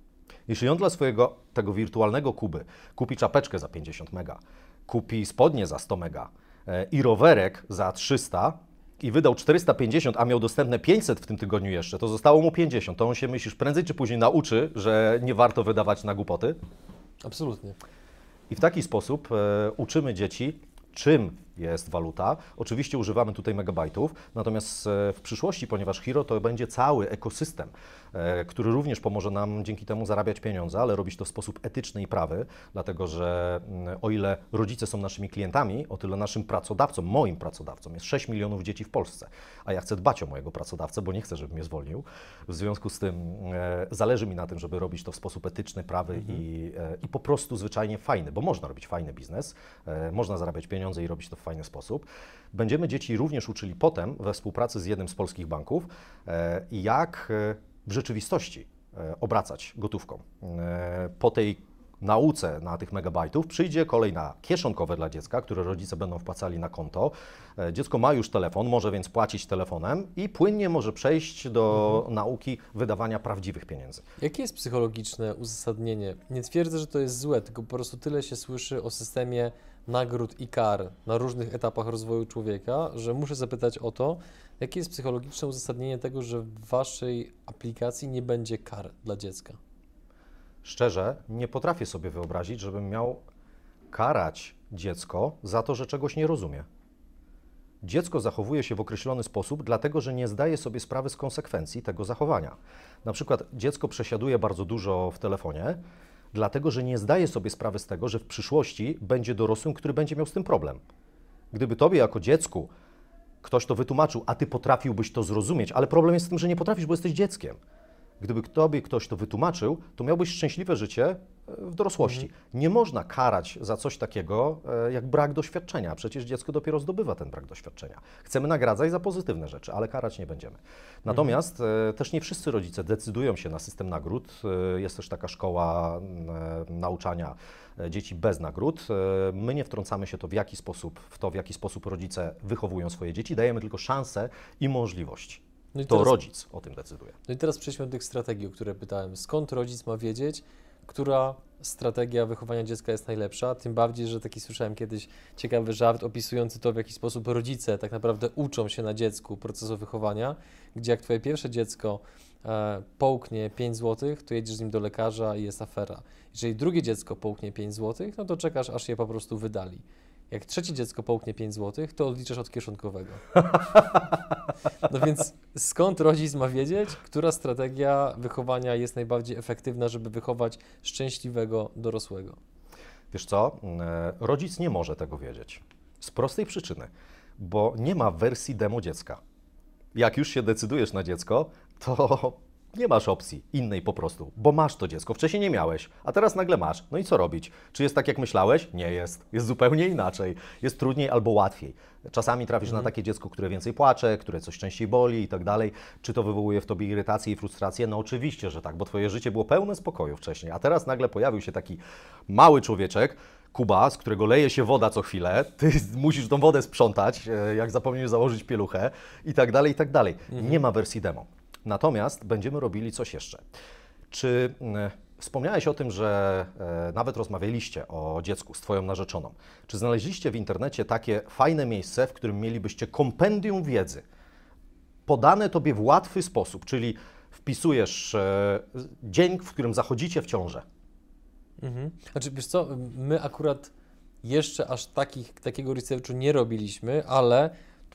Jeśli on dla swojego tego wirtualnego Kuby kupi czapeczkę za 50 mega, kupi spodnie za 100 mega i rowerek za 300 i wydał 450, a miał dostępne 500 w tym tygodniu jeszcze, to zostało mu 50. To on się myślisz prędzej czy później nauczy, że nie warto wydawać na głupoty? Absolutnie. I w taki sposób e, uczymy dzieci, czym jest waluta. Oczywiście używamy tutaj megabajtów, natomiast e, w przyszłości, ponieważ Hero to będzie cały ekosystem, e, który również pomoże nam dzięki temu zarabiać pieniądze, ale robić to w sposób etyczny i prawy, dlatego że mm, o ile rodzice są naszymi klientami, o tyle naszym pracodawcą, moim pracodawcą jest 6 milionów dzieci w Polsce, a ja chcę dbać o mojego pracodawcę, bo nie chcę, żeby mnie zwolnił. W związku z tym e, zależy mi na tym, żeby robić to w sposób etyczny, prawy mhm. i, i po prostu zwyczajnie fajny, bo można robić fajny biznes, można zarabiać pieniądze i robić to w fajny sposób. Będziemy dzieci również uczyli potem we współpracy z jednym z polskich banków, e, jak e, w rzeczywistości e, obracać gotówką. Po tej nauce na tych megabajtów przyjdzie kolej na kieszonkowe dla dziecka, które rodzice będą wpłacali na konto. Dziecko ma już telefon, może więc płacić telefonem i płynnie może przejść do mhm. nauki wydawania prawdziwych pieniędzy. Jakie jest psychologiczne uzasadnienie? Nie twierdzę, że to jest złe, tylko po prostu tyle się słyszy o systemie nagród i kar na różnych etapach rozwoju człowieka, że muszę zapytać o to, jakie jest psychologiczne uzasadnienie tego, że w Waszej aplikacji nie będzie kar dla dziecka? Szczerze, nie potrafię sobie wyobrazić, żebym miał karać dziecko za to, że czegoś nie rozumie. Dziecko zachowuje się w określony sposób, dlatego że nie zdaje sobie sprawy z konsekwencji tego zachowania. Na przykład dziecko przesiaduje bardzo dużo w telefonie, dlatego że nie zdaje sobie sprawy z tego, że w przyszłości będzie dorosłym, który będzie miał z tym problem. Gdyby tobie jako dziecku ktoś to wytłumaczył, a ty potrafiłbyś to zrozumieć, ale problem jest w tym, że nie potrafisz, bo jesteś dzieckiem. Gdyby tobie ktoś to wytłumaczył, to miałbyś szczęśliwe życie e, w dorosłości. Mhm. Nie można karać za coś takiego e, jak brak doświadczenia. Przecież dziecko dopiero zdobywa ten brak doświadczenia. Chcemy nagradzać za pozytywne rzeczy, ale karać nie będziemy. Natomiast mhm. też nie wszyscy rodzice decydują się na system nagród. Jest też taka szkoła nauczania dzieci bez nagród. My nie wtrącamy się to w jaki sposób, w to, w jaki sposób rodzice wychowują swoje dzieci. Dajemy tylko szansę i możliwość. No to teraz, rodzic o tym decyduje. No i teraz przejdźmy do tych strategii, o które pytałem. Skąd rodzic ma wiedzieć, która strategia wychowania dziecka jest najlepsza? Tym bardziej, że taki słyszałem kiedyś ciekawy żart opisujący to, w jaki sposób rodzice tak naprawdę uczą się na dziecku procesu wychowania, gdzie jak twoje pierwsze dziecko e, połknie 5 zł, to jedziesz z nim do lekarza i jest afera. Jeżeli drugie dziecko połknie 5 zł, no to czekasz, aż je po prostu wydali. Jak trzecie dziecko połknie 5 zł, to odliczasz od kieszonkowego. No więc skąd rodzic ma wiedzieć, która strategia wychowania jest najbardziej efektywna, żeby wychować szczęśliwego dorosłego? Wiesz co, e, rodzic nie może tego wiedzieć. Z prostej przyczyny, bo nie ma wersji demo dziecka. Jak już się decydujesz na dziecko, to nie masz opcji innej po prostu, bo masz to dziecko. Wcześniej nie miałeś, a teraz nagle masz. No i co robić? Czy jest tak, jak myślałeś? Nie jest. Jest zupełnie inaczej. Jest trudniej albo łatwiej. Czasami trafisz na takie dziecko, które więcej płacze, które coś częściej boli i tak dalej. Czy to wywołuje w tobie irytację i frustrację? No oczywiście, że tak, bo twoje życie było pełne spokoju wcześniej, a teraz nagle pojawił się taki mały człowieczek, Kuba, z którego leje się woda co chwilę, ty musisz tą wodę sprzątać, e, jak zapomnisz założyć pieluchę i tak dalej, i tak dalej. Nie ma wersji demo. Natomiast będziemy robili coś jeszcze. Czy mm, wspomniałeś o tym, że e, nawet rozmawialiście o dziecku z Twoją narzeczoną? Czy znaleźliście w internecie takie fajne miejsce, w którym mielibyście kompendium wiedzy, podane Tobie w łatwy sposób, czyli wpisujesz e, dzień, w którym zachodzicie w ciążę, Mhm. Znaczy, wiesz co, my akurat jeszcze aż takich, takiego researchu nie robiliśmy, ale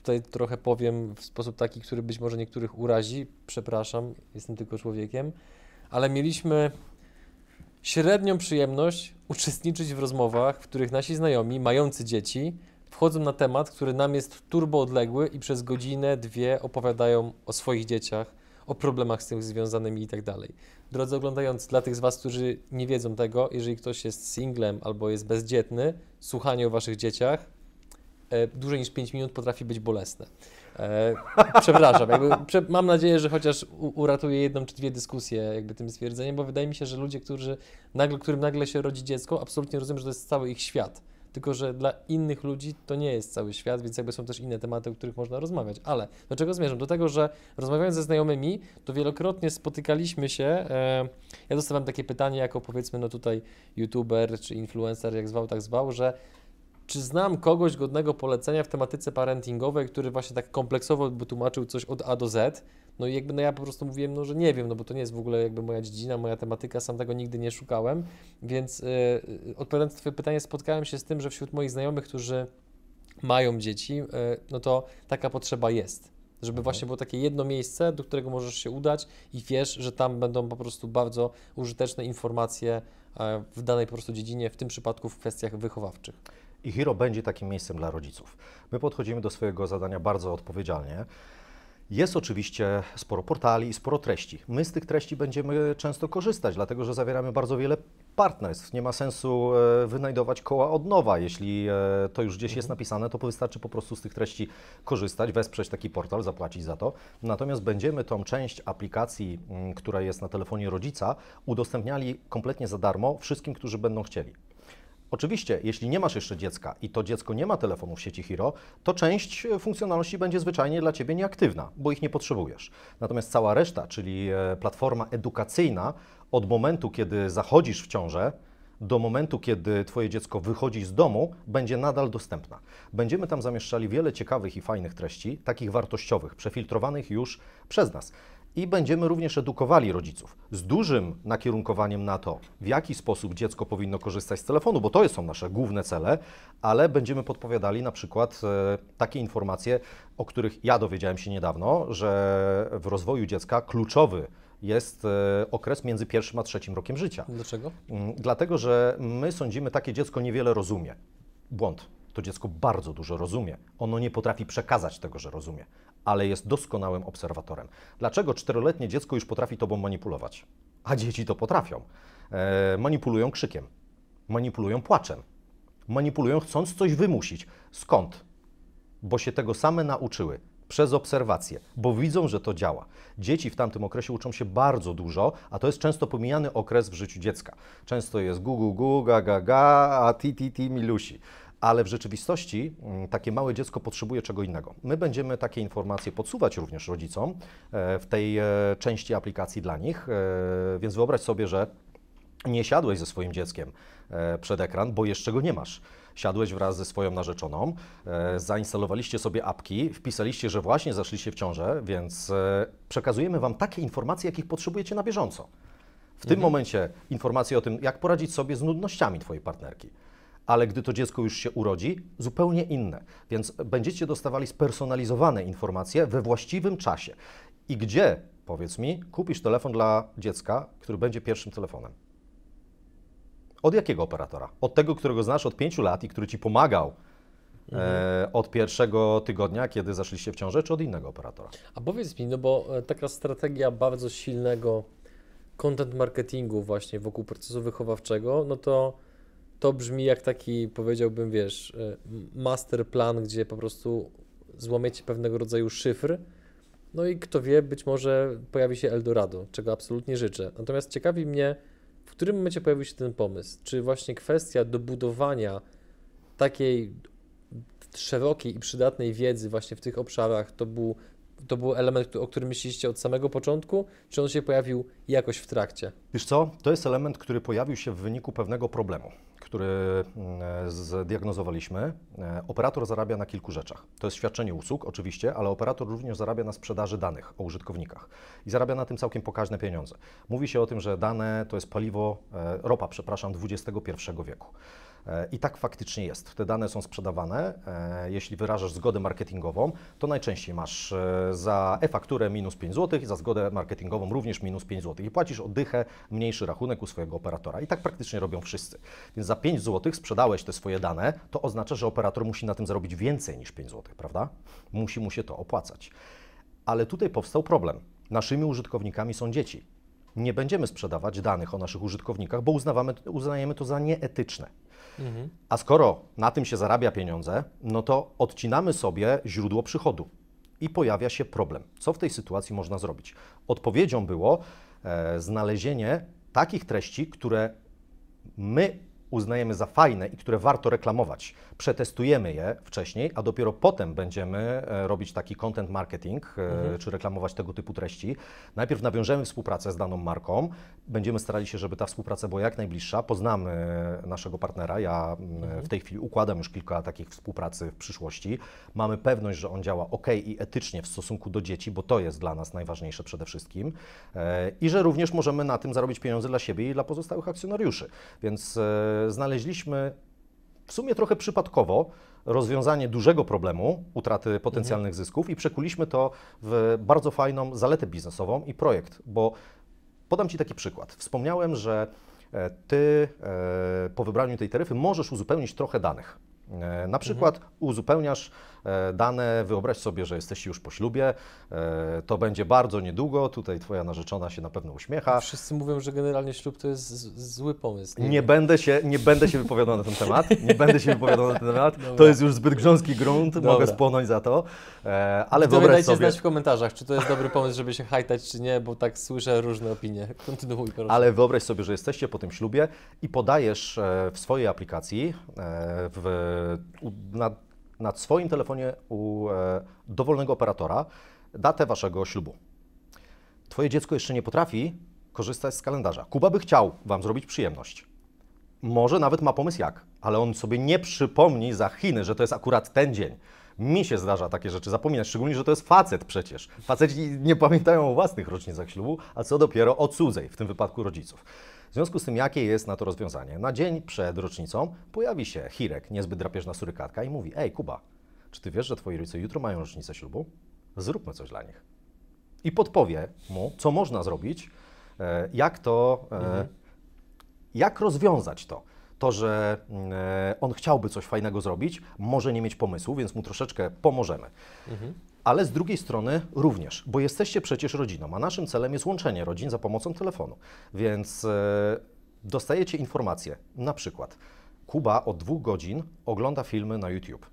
tutaj trochę powiem w sposób taki, który być może niektórych urazi. Przepraszam, jestem tylko człowiekiem, ale mieliśmy średnią przyjemność uczestniczyć w rozmowach, w których nasi znajomi, mający dzieci, wchodzą na temat, który nam jest turbo odległy i przez godzinę, dwie opowiadają o swoich dzieciach, o problemach z tym związanymi i tak dalej. Drodzy oglądający, dla tych z Was, którzy nie wiedzą tego, jeżeli ktoś jest singlem albo jest bezdzietny, słuchanie o Waszych dzieciach dłużej niż 5 minut potrafi być bolesne. E, przepraszam, jakby, prze, mam nadzieję, że chociaż u, uratuje jedną czy dwie dyskusje jakby tym stwierdzeniem, bo wydaje mi się, że ludzie, którzy nagle, którym nagle się rodzi dziecko, absolutnie rozumiem, że to jest cały ich świat tylko że dla innych ludzi to nie jest cały świat, więc jakby są też inne tematy, o których można rozmawiać. Ale do czego zmierzam? Do tego, że rozmawiając ze znajomymi, to wielokrotnie spotykaliśmy się. E, ja dostawałem takie pytanie, jako powiedzmy, no tutaj youtuber czy influencer, jak zwał, tak zwał, że czy znam kogoś godnego polecenia w tematyce parentingowej, który właśnie tak kompleksowo by tłumaczył coś od A do Z? No i jakby no ja po prostu mówiłem, no, że nie wiem, no bo to nie jest w ogóle jakby moja dziedzina, moja tematyka, sam tego nigdy nie szukałem, więc yy, odpowiadając na Twoje pytanie, spotkałem się z tym, że wśród moich znajomych, którzy mają dzieci, yy, no to taka potrzeba jest. Żeby mhm. właśnie było takie jedno miejsce, do którego możesz się udać i wiesz, że tam będą po prostu bardzo użyteczne informacje w danej po prostu dziedzinie, w tym przypadku w kwestiach wychowawczych. I Hiro będzie takim miejscem dla rodziców. My podchodzimy do swojego zadania bardzo odpowiedzialnie. Jest oczywiście sporo portali i sporo treści. My z tych treści będziemy często korzystać, dlatego że zawieramy bardzo wiele partnerstw. Nie ma sensu e, wynajdować koła od nowa. Jeśli e, to już gdzieś jest mhm. napisane, to wystarczy po prostu z tych treści korzystać, wesprzeć taki portal, zapłacić za to. Natomiast będziemy tą część aplikacji, która jest na telefonie rodzica, udostępniali kompletnie za darmo wszystkim, którzy będą chcieli. Oczywiście, jeśli nie masz jeszcze dziecka i to dziecko nie ma telefonu w sieci Hero, to część e, funkcjonalności będzie zwyczajnie dla Ciebie nieaktywna, bo ich nie potrzebujesz. Natomiast cała reszta, czyli e, platforma edukacyjna, od momentu, kiedy zachodzisz w ciążę, do momentu, kiedy Twoje dziecko wychodzi z domu, będzie nadal dostępna. Będziemy tam zamieszczali wiele ciekawych i fajnych treści, takich wartościowych, przefiltrowanych już przez nas i będziemy również edukowali rodziców z dużym nakierunkowaniem na to, w jaki sposób dziecko powinno korzystać z telefonu, bo to są nasze główne cele, ale będziemy podpowiadali na przykład e, takie informacje, o których ja dowiedziałem się niedawno, że w rozwoju dziecka kluczowy jest e, okres między pierwszym a trzecim rokiem życia. Dlaczego? Mm, dlatego, że my sądzimy, takie dziecko niewiele rozumie. Błąd. To dziecko bardzo dużo rozumie. Ono nie potrafi przekazać tego, że rozumie ale jest doskonałym obserwatorem. Dlaczego czteroletnie dziecko już potrafi tobą manipulować? A dzieci to potrafią. E, manipulują krzykiem, manipulują płaczem, manipulują chcąc coś wymusić. Skąd? Bo się tego same nauczyły przez obserwację, bo widzą, że to działa. Dzieci w tamtym okresie uczą się bardzo dużo, a to jest często pomijany okres w życiu dziecka. Często jest gu, gu, gu, ga, ga, ga, a ti, ti, ti, milusi ale w rzeczywistości mm, takie małe dziecko potrzebuje czego innego. My będziemy takie informacje podsuwać również rodzicom e, w tej e, części aplikacji dla nich, e, więc wyobraź sobie, że nie siadłeś ze swoim dzieckiem przed ekran, bo jeszcze go nie masz. Siadłeś wraz ze swoją narzeczoną, zainstalowaliście sobie apki, wpisaliście, że właśnie zaszliście w ciążę, więc przekazujemy Wam takie informacje, jakich potrzebujecie na bieżąco. W mhm. tym momencie informacje o tym, jak poradzić sobie z nudnościami Twojej partnerki ale gdy to dziecko już się urodzi, zupełnie inne. Więc będziecie dostawali spersonalizowane informacje we właściwym czasie. I gdzie, powiedz mi, kupisz telefon dla dziecka, który będzie pierwszym telefonem? Od jakiego operatora? Od tego, którego znasz od pięciu lat i który ci pomagał e, od pierwszego tygodnia, kiedy zaszliście w ciążę, czy od innego operatora? A powiedz mi, no bo e, taka strategia bardzo silnego content marketingu właśnie wokół procesu wychowawczego, no to to brzmi jak taki, powiedziałbym, wiesz, e, master plan, gdzie po prostu złamiecie pewnego rodzaju szyfr, no i kto wie, być może pojawi się Eldorado, czego absolutnie życzę. Natomiast ciekawi mnie, w którym momencie pojawił się ten pomysł? Czy właśnie kwestia dobudowania takiej szerokiej i przydatnej wiedzy właśnie w tych obszarach to był, to był element, o którym myśleliście od samego początku, czy on się pojawił jakoś w trakcie? Wiesz co, to jest element, który pojawił się w wyniku pewnego problemu, który mm, zdiagnozowaliśmy. E, operator zarabia na kilku rzeczach. To jest świadczenie usług oczywiście, ale operator również zarabia na sprzedaży danych o użytkownikach i zarabia na tym całkiem pokaźne pieniądze. Mówi się o tym, że dane to jest paliwo, e, ropa, przepraszam, XXI wieku. E, I tak faktycznie jest. Te dane są sprzedawane. E, jeśli wyrażasz zgodę marketingową, to najczęściej masz e, za e-fakturę minus 5 zł za zgodę marketingową również minus 5 zł. I płacisz oddychę mniejszy rachunek u swojego operatora. I tak praktycznie robią wszyscy. Więc za 5 zł sprzedałeś te swoje dane, to oznacza, że operator musi na tym zarobić więcej niż 5 zł, prawda? Musi mu się to opłacać. Ale tutaj powstał problem. Naszymi użytkownikami są dzieci. Nie będziemy sprzedawać danych o naszych użytkownikach, bo uznawamy, uznajemy to za nieetyczne. Mhm. A skoro na tym się zarabia pieniądze, no to odcinamy sobie źródło przychodu i pojawia się problem. Co w tej sytuacji można zrobić? Odpowiedzią było e, znalezienie takich treści, które my uznajemy za fajne i które warto reklamować. Przetestujemy je wcześniej, a dopiero potem będziemy e, robić taki content marketing, e, mhm. czy reklamować tego typu treści. Najpierw nawiążemy współpracę z daną marką, będziemy starali się, żeby ta współpraca była jak najbliższa, poznamy naszego partnera, ja mhm. w tej chwili układam już kilka takich współpracy w przyszłości. Mamy pewność, że on działa ok i etycznie w stosunku do dzieci, bo to jest dla nas najważniejsze przede wszystkim e, i że również możemy na tym zarobić pieniądze dla siebie i dla pozostałych akcjonariuszy. Więc znaleźliśmy w sumie trochę przypadkowo rozwiązanie dużego problemu, utraty potencjalnych mhm. zysków i przekuliśmy to w bardzo fajną zaletę biznesową i projekt, bo podam Ci taki przykład. Wspomniałem, że e, Ty e, po wybraniu tej taryfy możesz uzupełnić trochę danych. E, na przykład mhm. uzupełniasz e, dane, wyobraź sobie, że jesteście już po ślubie, e, to będzie bardzo niedługo, tutaj Twoja narzeczona się na pewno uśmiecha. Wszyscy mówią, że generalnie ślub to jest zły pomysł. Nie, nie będę, się, nie będę się wypowiadał na ten temat, nie będę się wypowiadał na ten temat, Dobra. to jest już zbyt grząski grunt, Dobra. mogę spłonąć za to, ale wyobraź dajcie sobie... znać w komentarzach, czy to jest dobry pomysł, żeby się hajtać, czy nie, bo tak słyszę różne opinie. Kontynuuj proszę. Ale wyobraź sobie, że jesteście po tym ślubie i podajesz w swojej aplikacji w nad, nad swoim telefonie u e, dowolnego operatora datę waszego ślubu. Twoje dziecko jeszcze nie potrafi korzystać z kalendarza. Kuba by chciał Wam zrobić przyjemność. Może nawet ma pomysł jak, ale on sobie nie przypomni za Chiny, że to jest akurat ten dzień. Mi się zdarza takie rzeczy zapominać, szczególnie, że to jest facet przecież. Faceci nie pamiętają o własnych rocznicach ślubu, a co dopiero o cudzej, w tym wypadku rodziców. W związku z tym, jakie jest na to rozwiązanie? Na dzień przed rocznicą pojawi się Hirek, niezbyt drapieżna surykatka i mówi, ej Kuba, czy ty wiesz, że twoi rodzice jutro mają rocznicę ślubu? Zróbmy coś dla nich. I podpowie mu, co można zrobić, e, jak to, e, mhm. jak rozwiązać to to, że e, on chciałby coś fajnego zrobić, może nie mieć pomysłu, więc mu troszeczkę pomożemy. Mhm. Ale z drugiej strony również, bo jesteście przecież rodziną, a naszym celem jest łączenie rodzin za pomocą telefonu. Więc e, dostajecie informacje, na przykład Kuba od dwóch godzin ogląda filmy na YouTube.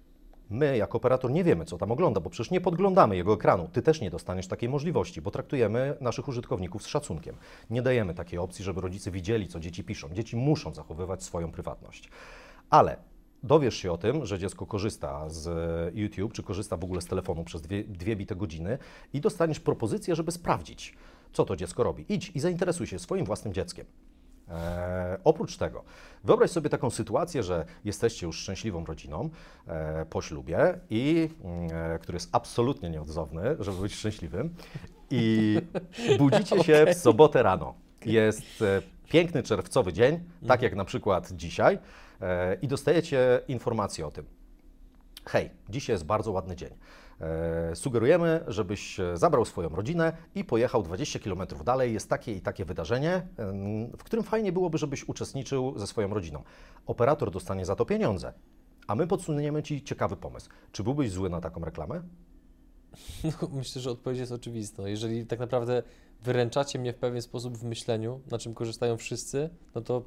My, jako operator, nie wiemy, co tam ogląda, bo przecież nie podglądamy jego ekranu. Ty też nie dostaniesz takiej możliwości, bo traktujemy naszych użytkowników z szacunkiem. Nie dajemy takiej opcji, żeby rodzice widzieli, co dzieci piszą. Dzieci muszą zachowywać swoją prywatność. Ale dowiesz się o tym, że dziecko korzysta z YouTube, czy korzysta w ogóle z telefonu przez dwie, dwie bite godziny i dostaniesz propozycję, żeby sprawdzić, co to dziecko robi. Idź i zainteresuj się swoim własnym dzieckiem. E, oprócz tego, wyobraź sobie taką sytuację, że jesteście już szczęśliwą rodziną e, po ślubie, i, e, który jest absolutnie nieodzowny, żeby być szczęśliwym, i budzicie się w sobotę rano. Jest e, piękny czerwcowy dzień, tak jak na przykład dzisiaj, e, i dostajecie informację o tym. Hej, dzisiaj jest bardzo ładny dzień. E, sugerujemy, żebyś zabrał swoją rodzinę i pojechał 20 km dalej. Jest takie i takie wydarzenie, w którym fajnie byłoby, żebyś uczestniczył ze swoją rodziną. Operator dostanie za to pieniądze a my podsuniemy Ci ciekawy pomysł. Czy byłbyś zły na taką reklamę? No, myślę, że odpowiedź jest oczywista. Jeżeli tak naprawdę wyręczacie mnie w pewien sposób w myśleniu, na czym korzystają wszyscy, no to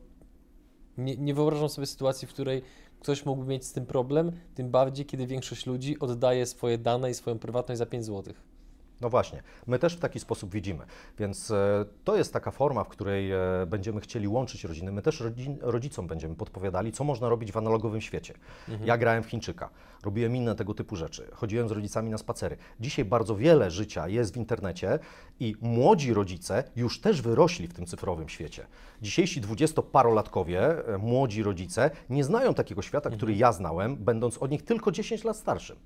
nie, nie wyobrażam sobie sytuacji, w której ktoś mógłby mieć z tym problem, tym bardziej, kiedy większość ludzi oddaje swoje dane i swoją prywatność za 5 zł. No właśnie, my też w taki sposób widzimy, więc e, to jest taka forma, w której e, będziemy chcieli łączyć rodziny. My też rodzicom będziemy podpowiadali, co można robić w analogowym świecie. Mhm. Ja grałem w Chińczyka, robiłem inne tego typu rzeczy, chodziłem z rodzicami na spacery. Dzisiaj bardzo wiele życia jest w internecie i młodzi rodzice już też wyrośli w tym cyfrowym świecie. Dzisiejsi dwudziestoparolatkowie, e, młodzi rodzice, nie znają takiego świata, który ja znałem, będąc od nich tylko 10 lat starszym.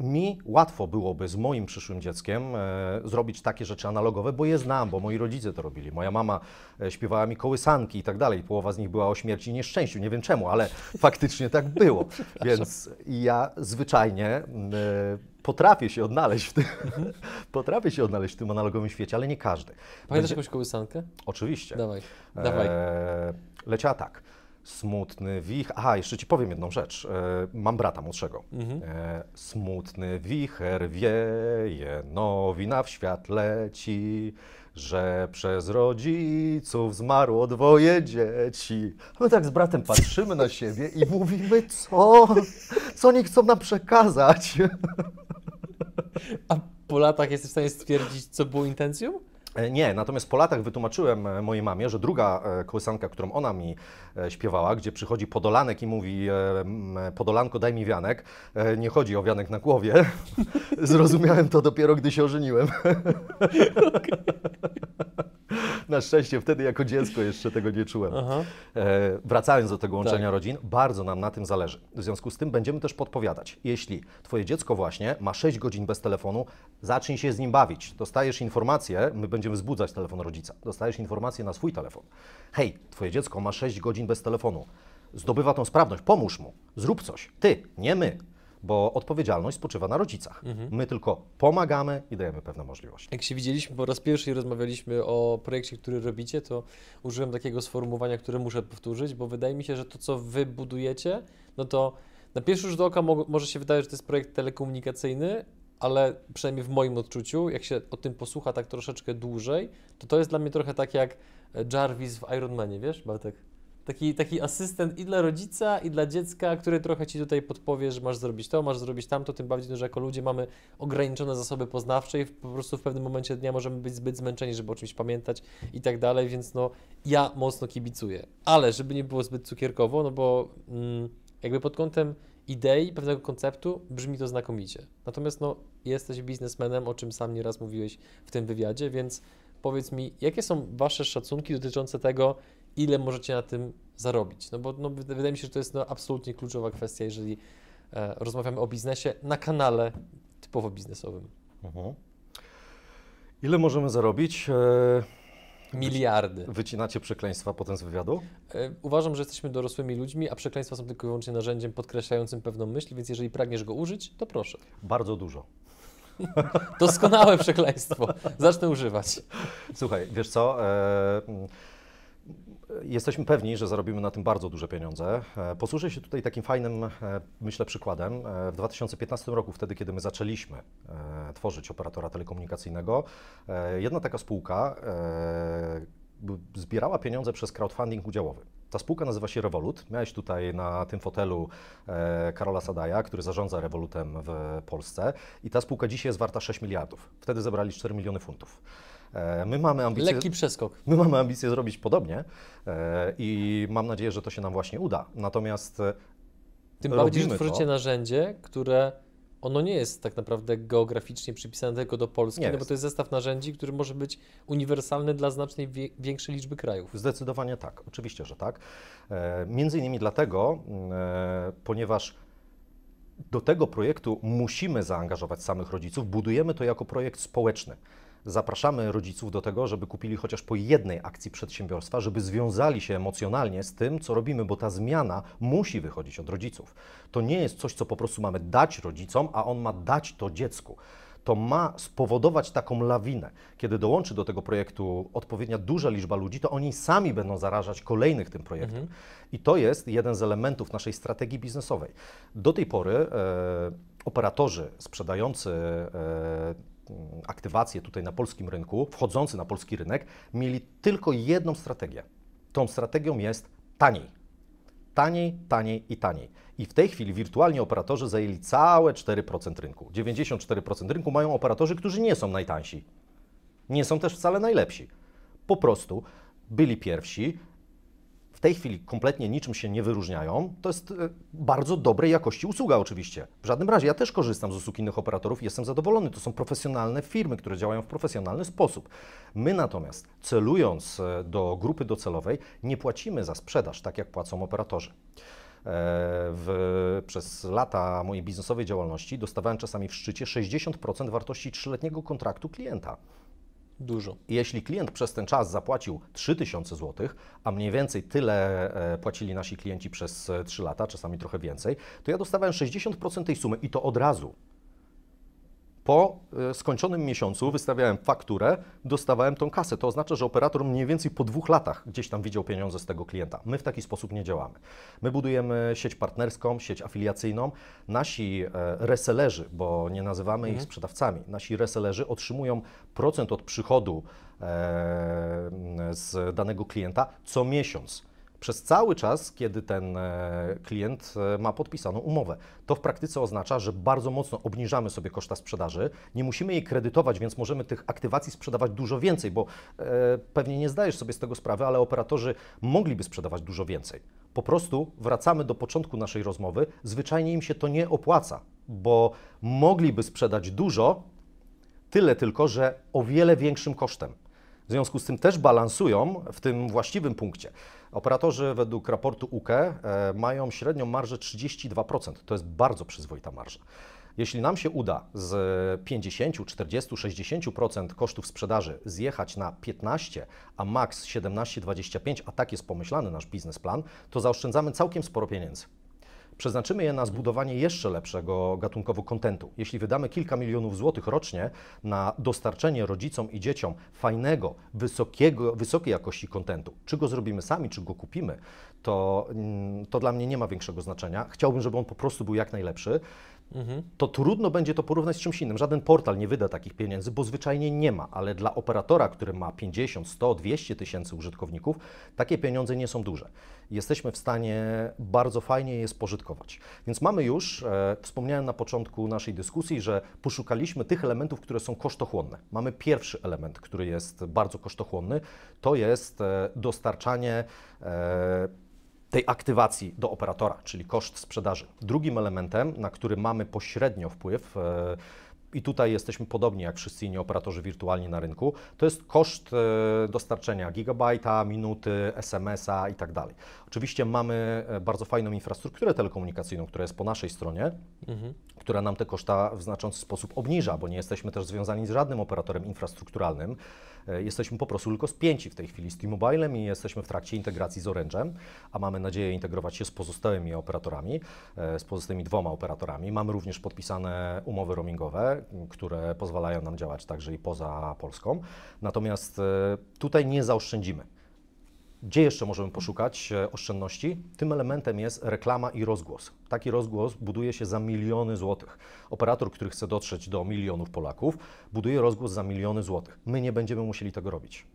Mi łatwo byłoby z moim przyszłym dzieckiem e, zrobić takie rzeczy analogowe, bo je znam, bo moi rodzice to robili. Moja mama e, śpiewała mi kołysanki i tak dalej. Połowa z nich była o śmierci i nieszczęściu. Nie wiem czemu, ale faktycznie tak było. Więc ja zwyczajnie e, potrafię się odnaleźć w tym, potrafię się odnaleźć w tym analogowym świecie, ale nie każdy. Pamiętasz Będzie- jakąś kołysankę? Oczywiście. Dawaj, dawaj. E, leciała tak. Smutny wicher. Aha, jeszcze ci powiem jedną rzecz. E, mam brata młodszego. Mhm. E, smutny wicher wieje, nowina w świat leci, że przez rodziców zmarło dwoje dzieci. My tak z bratem patrzymy na siebie i mówimy, co? Co oni chcą nam przekazać? A po latach jesteś w stanie stwierdzić, co było intencją? E, Nie, natomiast po latach wytłumaczyłem e, mojej mamie, że druga e, kołysanka, którą ona mi śpiewała, gdzie przychodzi podolanek i mówi podolanko daj mi wianek, nie chodzi o wianek na głowie. Zrozumiałem to dopiero, gdy się ożeniłem. Na szczęście wtedy jako dziecko jeszcze tego nie czułem. E, wracając do tego łączenia Tak. rodzin, bardzo nam na tym zależy. W związku z tym będziemy też podpowiadać. Jeśli Twoje dziecko właśnie ma 6 godzin bez telefonu, zacznij się z nim bawić. Dostajesz informację, my będziemy wzbudzać telefon rodzica. Dostajesz informację na swój telefon. Hej, Twoje dziecko ma 6 godzin bez telefonu. Zdobywa tą sprawność, pomóż mu, zrób coś. Ty, nie my. Bo odpowiedzialność spoczywa na rodzicach. My tylko pomagamy i dajemy pewne możliwości. Jak się widzieliśmy po raz pierwszy i rozmawialiśmy o projekcie, który robicie, to użyłem takiego sformułowania, które muszę powtórzyć, bo wydaje mi się, że to, co wy budujecie, no to na pierwszy rzut oka mo- może się wydaje, że to jest projekt telekomunikacyjny, ale przynajmniej w moim odczuciu, jak się o tym posłucha tak troszeczkę dłużej, to to jest dla mnie trochę tak jak Jarvis w Iron Manie, wiesz, Bartek? Taki, taki asystent i dla rodzica, i dla dziecka, który trochę ci tutaj podpowie, że masz zrobić to, masz zrobić tamto, tym bardziej, że jako ludzie mamy ograniczone zasoby poznawcze i po prostu w pewnym momencie dnia możemy być zbyt zmęczeni, żeby o czymś pamiętać i tak dalej, więc no ja mocno kibicuję. Ale żeby nie było zbyt cukierkowo, no bo mm, jakby pod kątem idei, pewnego konceptu brzmi to znakomicie. Natomiast no jesteś biznesmenem, o czym sam nieraz mówiłeś w tym wywiadzie, więc powiedz mi, jakie są Wasze szacunki dotyczące tego, ile możecie na tym zarobić? No bo no, wyda- wydaje mi się, że to jest no, absolutnie kluczowa kwestia, jeżeli e, rozmawiamy o biznesie na kanale typowo biznesowym. Mhm. Ile możemy zarobić? E, Miliardy. Wycinacie przekleństwa potem z wywiadu? E, Uważam, że jesteśmy dorosłymi ludźmi, a przekleństwa są tylko i wyłącznie narzędziem podkreślającym pewną myśl, więc jeżeli pragniesz go użyć, to proszę. Bardzo dużo. Doskonałe przekleństwo. Zacznę używać. Słuchaj, wiesz co? E, jesteśmy pewni, że zarobimy na tym bardzo duże pieniądze. E, posłużę się tutaj takim fajnym, e, myślę, przykładem. E, w 2015 roku, wtedy, kiedy my zaczęliśmy tworzyć operatora telekomunikacyjnego, jedna taka spółka zbierała pieniądze przez crowdfunding udziałowy. Ta spółka nazywa się Revolut. Miałeś tutaj na tym fotelu Karola Sadaja, który zarządza Revolutem w Polsce i ta spółka dzisiaj jest warta 6 miliardów. Wtedy zebrali 4 miliony funtów. E, My mamy ambicje, Lekki przeskok. my mamy ambicje zrobić podobnie e, i mam nadzieję, że to się nam właśnie uda. Natomiast e, Tym bardziej, że tworzycie to. narzędzie, które ono nie jest tak naprawdę geograficznie przypisane tylko do Polski, Nie no bo to jest zestaw narzędzi, który może być uniwersalny dla znacznie większej liczby krajów. Zdecydowanie tak, oczywiście, że tak. E, Między innymi dlatego, e, ponieważ do tego projektu musimy zaangażować samych rodziców, budujemy to jako projekt społeczny. Zapraszamy rodziców do tego, żeby kupili chociaż po jednej akcji przedsiębiorstwa, żeby związali się emocjonalnie z tym, co robimy, bo ta zmiana musi wychodzić od rodziców. To nie jest coś, co po prostu mamy dać rodzicom, a on ma dać to dziecku. to ma spowodować taką lawinę. Kiedy dołączy do tego projektu odpowiednia duża liczba ludzi, to oni sami będą zarażać kolejnych tym projektem. I to jest jeden z elementów naszej strategii biznesowej. Do tej pory e, operatorzy sprzedający e, aktywacje tutaj na polskim rynku, wchodzący na polski rynek, mieli tylko jedną strategię. Tą strategią jest taniej. Taniej, taniej i taniej. I w tej chwili wirtualnie operatorzy zajęli całe 4% rynku. 94% rynku mają operatorzy, którzy nie są najtańsi. Nie są też wcale najlepsi. Po prostu byli pierwsi, w tej chwili kompletnie niczym się nie wyróżniają. To jest e, bardzo dobrej jakości usługa oczywiście. W żadnym razie ja też korzystam z usług innych operatorów i jestem zadowolony. To są profesjonalne firmy, które działają w profesjonalny sposób. My natomiast celując e, do grupy docelowej nie płacimy za sprzedaż tak jak płacą operatorzy. E, w, przez lata mojej biznesowej działalności dostawałem czasami w szczycie 60% wartości trzyletniego kontraktu klienta. Dużo. Jeśli klient przez ten czas zapłacił 3000 zł, a mniej więcej tyle e, płacili nasi klienci przez 3 lata, czasami trochę więcej, to ja dostawałem 60% tej sumy i to od razu. Po e, skończonym miesiącu wystawiałem fakturę, dostawałem tą kasę. To oznacza, że operator mniej więcej po dwóch latach gdzieś tam widział pieniądze z tego klienta. My w taki sposób nie działamy. My budujemy sieć partnerską, sieć afiliacyjną. Nasi e, resellerzy, bo nie nazywamy ich sprzedawcami, nasi resellerzy otrzymują procent od przychodu e, z danego klienta co miesiąc przez cały czas, kiedy ten e, klient e, ma podpisaną umowę. To w praktyce oznacza, że bardzo mocno obniżamy sobie koszta sprzedaży, nie musimy jej kredytować, więc możemy tych aktywacji sprzedawać dużo więcej, bo e, pewnie nie zdajesz sobie z tego sprawy, ale operatorzy mogliby sprzedawać dużo więcej. Po prostu wracamy do początku naszej rozmowy, zwyczajnie im się to nie opłaca, bo mogliby sprzedać dużo, tyle tylko, że o wiele większym kosztem. W związku z tym też balansują w tym właściwym punkcie. Operatorzy według raportu UKE mają średnią marżę 32%. To jest bardzo przyzwoita marża. Jeśli nam się uda z 50, 40, 60% kosztów sprzedaży zjechać na 15, a maks 17, 25, a tak jest pomyślany nasz biznesplan, to zaoszczędzamy całkiem sporo pieniędzy przeznaczymy je na zbudowanie jeszcze lepszego gatunkowo kontentu. Jeśli wydamy kilka milionów złotych rocznie na dostarczenie rodzicom i dzieciom fajnego, wysokiego, wysokiej jakości kontentu, czy go zrobimy sami, czy go kupimy, to, mm, to dla mnie nie ma większego znaczenia. Chciałbym, żeby on po prostu był jak najlepszy. Mhm. To trudno będzie to porównać z czymś innym. Żaden portal nie wyda takich pieniędzy, bo zwyczajnie nie ma, ale dla operatora, który ma 50, 100, 200 tysięcy użytkowników, takie pieniądze nie są duże. Jesteśmy w stanie bardzo fajnie je spożytkować. Więc mamy już, e, wspomniałem na początku naszej dyskusji, że poszukaliśmy tych elementów, które są kosztochłonne. Mamy pierwszy element, który jest bardzo kosztochłonny, to jest e, dostarczanie e, tej aktywacji do operatora, czyli koszt sprzedaży. Drugim elementem, na który mamy pośrednio wpływ, e, i tutaj jesteśmy podobni jak wszyscy inni operatorzy wirtualni na rynku, to jest koszt e, dostarczenia gigabajta, minuty, SMS-a i tak. Oczywiście mamy e, bardzo fajną infrastrukturę telekomunikacyjną, która jest po naszej stronie, mhm. która nam te koszta w znaczący sposób obniża, bo nie jesteśmy też związani z żadnym operatorem infrastrukturalnym. E, jesteśmy po prostu tylko spięci w tej chwili z T-Mobilem i jesteśmy w trakcie integracji z Orange'em, a mamy nadzieję integrować się z pozostałymi operatorami, e, z pozostałymi dwoma operatorami. Mamy również podpisane umowy roamingowe, które pozwalają nam działać także i poza Polską. Natomiast tutaj nie zaoszczędzimy. Gdzie jeszcze możemy poszukać oszczędności? Tym elementem jest reklama i rozgłos. Taki rozgłos buduje się za miliony złotych. Operator, który chce dotrzeć do milionów Polaków, buduje rozgłos za miliony złotych. My nie będziemy musieli tego robić.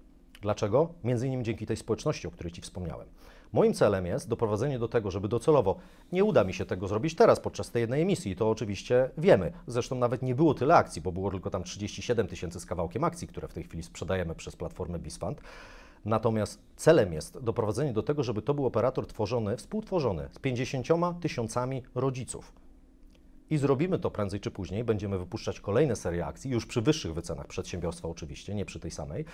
Dlaczego? Między innymi dzięki tej społeczności, o której Ci wspomniałem. Moim celem jest doprowadzenie do tego, żeby docelowo nie uda mi się tego zrobić teraz podczas tej jednej emisji. To oczywiście wiemy. Zresztą nawet nie było tyle akcji, bo było tylko tam 37 tysięcy z kawałkiem akcji, które w tej chwili sprzedajemy przez platformę Bisfund. Natomiast celem jest doprowadzenie do tego, żeby to był operator tworzony, współtworzony z 50 tysiącami rodziców. I zrobimy to prędzej czy później. Będziemy wypuszczać kolejne serie akcji, już przy wyższych wycenach przedsiębiorstwa oczywiście, nie przy tej samej.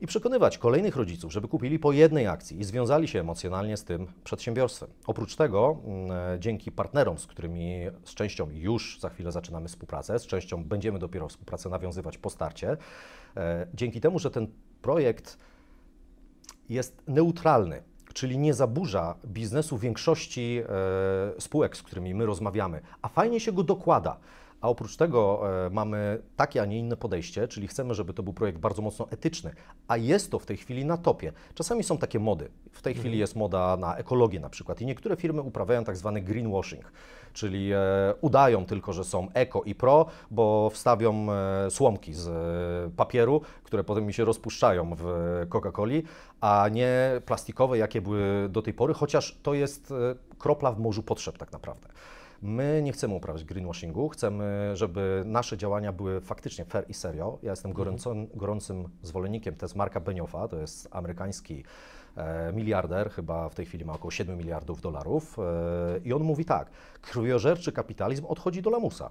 I przekonywać kolejnych rodziców, żeby kupili po jednej akcji i związali się emocjonalnie z tym przedsiębiorstwem. Oprócz tego, mm, dzięki partnerom, z którymi z częścią już za chwilę zaczynamy współpracę, z częścią będziemy dopiero współpracę nawiązywać po starcie, e, dzięki temu, że ten projekt jest neutralny, czyli nie zaburza biznesu większości e, spółek, z którymi my rozmawiamy, a fajnie się go dokłada. A oprócz tego e, mamy takie, a nie inne podejście, czyli chcemy, żeby to był projekt bardzo mocno etyczny, a jest to w tej chwili na topie. Czasami są takie mody. W tej chwili jest moda na ekologię na przykład i niektóre firmy uprawiają tak zwany greenwashing, czyli e, udają tylko, że są eko i pro, bo wstawią e, słomki z papieru, które potem mi się rozpuszczają w Coca-Coli, a nie plastikowe, jakie były do tej pory, chociaż to jest kropla w morzu potrzeb tak naprawdę. My nie chcemy uprawiać greenwashingu, chcemy, żeby nasze działania były faktycznie fair i serio. Ja jestem gorącym, gorącym zwolennikiem, to jest Marka Beniofa, to jest amerykański e, miliarder, chyba w tej chwili ma około 7 miliardów dolarów e, i on mówi tak, krwiożerczy kapitalizm odchodzi do lamusa.